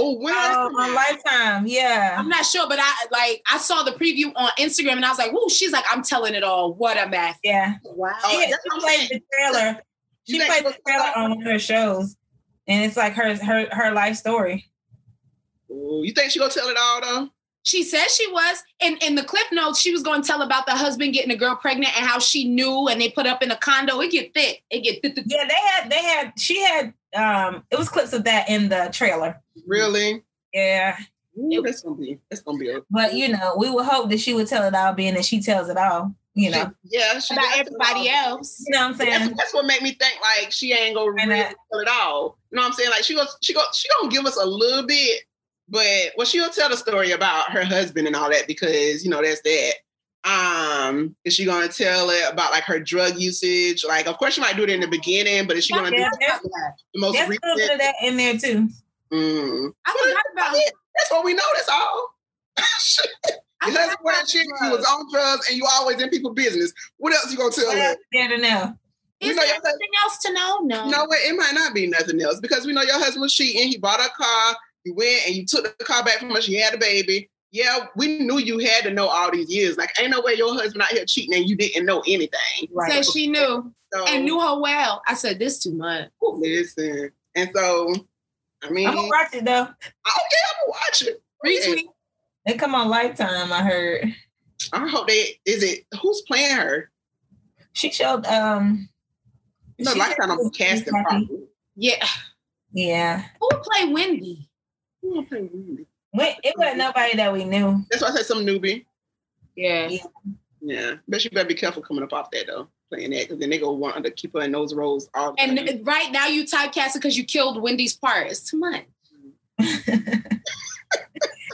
Oh, when oh, on Lifetime, yeah. I'm not sure, but I like I saw the preview on Instagram and I was like, "Whoa!" She's like, "I'm telling it all." What a mess. Yeah. Wow. Oh, yeah, she played the trailer. She played the trailer on one of her shows, and it's like her her her life story. Ooh, you think she gonna tell it all though? She said she was. and in the clip notes, she was going to tell about the husband getting a girl pregnant and how she knew and they put up in a condo. It get thick. It get thick. Yeah, they had they had she had um it was clips of that in the trailer. Really? Yeah. Ooh, that's gonna be that's gonna be a- but you know, we would hope that she would tell it all being that she tells it all. You know, she, yeah, she about everybody else. You know what I'm saying? That's, that's, what made me think like she ain't gonna really tell it all. You know what I'm saying? Like she goes, she go, she gonna give us a little bit, but well, she'll tell the story about her husband and all that because you know that's that. Um, is she gonna tell it about like her drug usage? Like, of course, she might do it in the beginning, but is she gonna yeah, do the most recent? a little bit of that in there too. Mm. I forgot about it. That's what we know. That's all. Your husband wearing chick, you was on drugs, and you always in people business. What else you gonna tell them? Yeah, to know. Is there anything else to know? No. No, it might not be nothing else because we know your husband was cheating. He bought a car. You went and you took the car back from us. You had a baby. Yeah, we knew you had to know all these years. Like, ain't no way your husband out here cheating and you didn't know anything. Right. Said she knew so, and knew her well. I said, this too much. Listen. And so, I mean, I'm gonna watch it though. Okay, I'm gonna watch it. Retweet. They come on Lifetime. I heard. I hope they. Is it who's playing her? She showed. um No, Lifetime. I'm casting probably. Yeah. Yeah. Who would play Wendy? Who would play Wendy? It wasn't nobody that we knew. That's why I said some newbie. Yeah. Yeah. Yeah. But you better be careful coming up off that though, playing that, because then they go want to keep her in those roles all the and time. right now you typecast it because you killed Wendy's part. It's too much.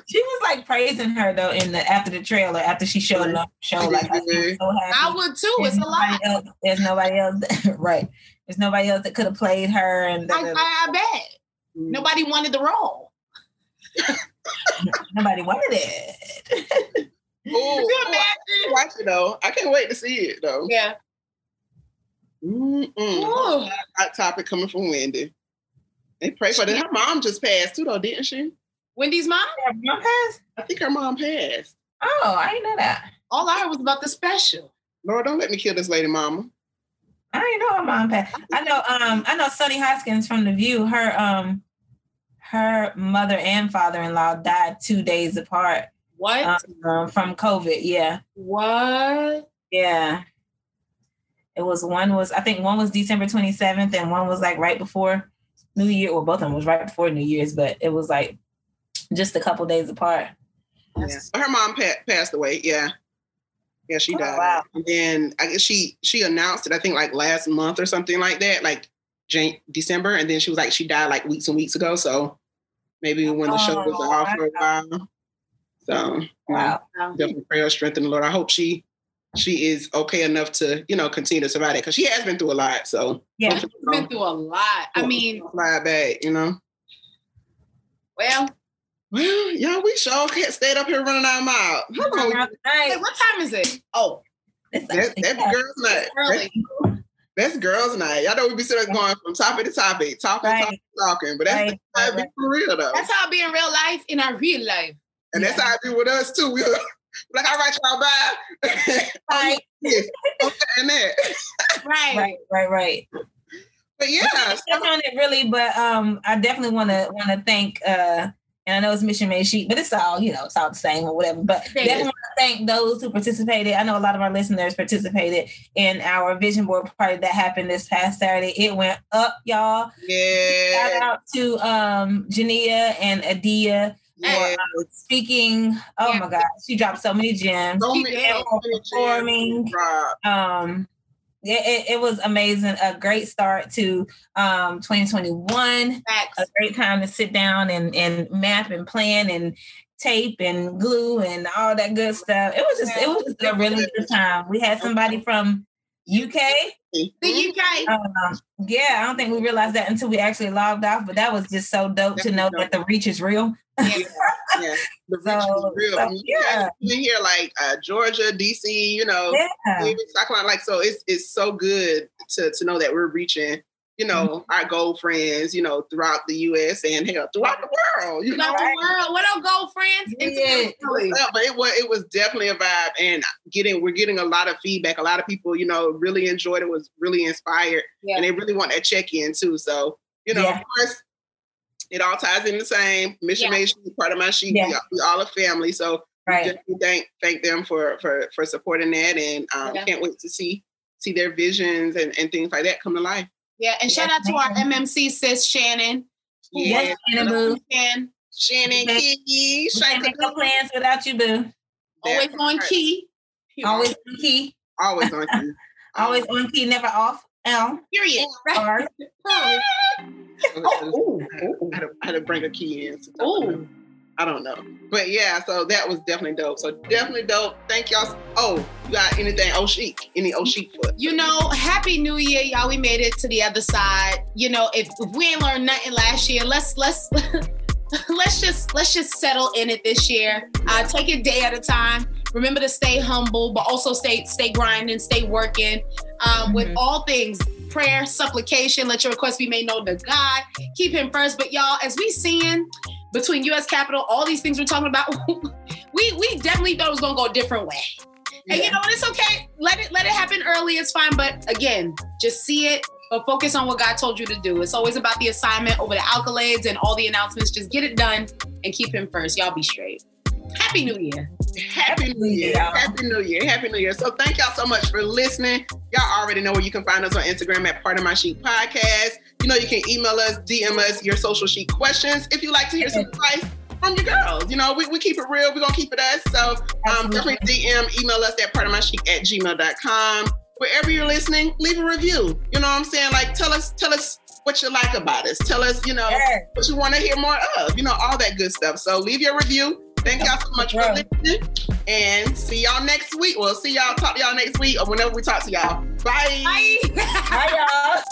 she was like praising her though in the after the trailer after she showed up show like I, so I would too. There's it's a lot. Else, there's nobody else right. There's nobody else that could have played her and I, I, I bet. Mm. Nobody wanted the role. Nobody wanted it. Oh, watch it though. I can't wait to see it though. Yeah. Mm-mm. Hot topic coming from Wendy. And pray for that. Her mom just passed too, though, didn't she? Wendy's mom? Her mom passed? I think her mom passed. Oh, I didn't know that. All I heard was about the special. Lord, don't let me kill this lady mama. I didn't know her mom passed. I know um I know Sunny Hostin from The View. Her um her mother and father-in-law died two days apart. What? Um, from COVID, yeah. What? Yeah. It was one was I think one was December 27th and one was like right before New Year. Well, both of them was right before New Year's, but it was like just a couple days apart. Yeah. Her mom pa- passed away. Yeah. Yeah, she oh, died. Wow. And then I guess she she announced it, I think like last month or something like that, like Jan- December. And then she was like, she died like weeks and weeks ago. So maybe when the show was oh, off for a while. So wow. definitely pray her strength in the Lord. I hope she she is okay enough to, you know, continue to survive it because she has been through a lot. So yeah, she's been through a lot. I mean, fly back, you know. Well, well, yeah, we sure can't stay up here running our mouth. Hey, what time is it? Oh, that's, that's girls' night. Early. That's, that's girls' night. Y'all know we be sitting going from topic to topic, talking, right. talking, talking. But that's, right. that's be for real though. That's how I be in real life, in our real life. And yeah. that's how I be with us too. We like, all right, y'all bye. Right. yes. and that. right. Right, right, right. But yeah. on it really, but um I definitely wanna wanna thank uh and I know it's mission made sheet, but it's all, you know, it's all the same or whatever. But Thank definitely want to thank those who participated. I know a lot of our listeners participated in our vision board party that happened this past Saturday. It went up, y'all. Yeah. Shout out to um Jania and Adia yeah. Uh, speaking. Oh yeah. my God, she dropped so many gems. So many, performing. Um, it, it, was amazing. A great start to um, 2021. Facts. A great time to sit down and, and map and plan and tape and glue and all that good stuff. It was just it was just a really good time. We had somebody from UK. The UK. Um, yeah, I don't think we realized that until we actually logged off, but that was just so dope to know that the reach is real. Yeah, yeah. The reach So- is real. so, you yeah. guys in like uh, Georgia, DC, you know, Yeah. Carolina, like so it's it's so good to to know that we're reaching, you know, Mm-hmm. our gold friends, you know, throughout the US and hell throughout the world. You know, Not the world. What up, gold friends? Yeah. But it was it was definitely a vibe, and getting we're getting a lot of feedback. A lot of people, you know, really enjoyed it. Was really inspired, Yeah. and they really want that check in too. So you know, Yeah. of course, it all ties in the same mission. Yeah. Nation, part of my sheep. Yeah. We, all- a family. So Right. thank thank them for for for supporting that, and um, can't wait to see see their visions and, and things like that come to life. Yeah, and shout Yes, out to our. MMC sis Shannon. who Yeah. works Shannon, boo. Shannon, Key. Kiki, We can't make no Shannon, plans without you, boo. always on key. Always on key. always on you. Always on key, never off. L. Period. R. Oh, I had, to, I had to bring a key in. Ooh. I don't know. But yeah, so that was definitely dope. So definitely dope. Thank y'all. Oh, you got anything Oshik? Any Oshik foot? You know, happy new year, y'all. We made it to the other side. You know, if, if we ain't learned nothing last year, let's let's let's just let's just settle in it this year. Uh, take it day at a time. Remember to stay humble, but also stay stay grinding, stay working. Um, With Mhm. all things, prayer, supplication, let your requests be made known to God. Keep Him first. But y'all, as we seeing between U.S. Capitol, all these things we're talking about, we we definitely thought it was gonna go a different way. And you know what? It's okay. Let it let it happen early. It's fine. But again, just see it. But focus on what God told you to do. It's always about the assignment over the accolades and all the announcements. Just get it done and keep him first. Y'all be straight. Happy New Year. Happy New Year. Happy New Year. Happy New Year. So thank y'all so much for listening. Y'all already know where you can find us on Instagram at Part of My Sheep Podcast. You know, you can email us, DM us your social sheep questions. If you like to hear some advice from your girls, you know, we, we keep it real. We're going to keep it us. So um, definitely DM, email us at Part of My Sheep at gmail.com. Wherever you're listening, leave a review. You know what I'm saying? Like, tell us, tell us what you like about us. Tell us, you know, Yes. what you want to hear more of, you know, all that good stuff. So leave your review. Thank y'all so much for listening. And see y'all next week. We'll see y'all, talk to y'all next week or whenever we talk to y'all. Bye. Bye. Bye, y'all.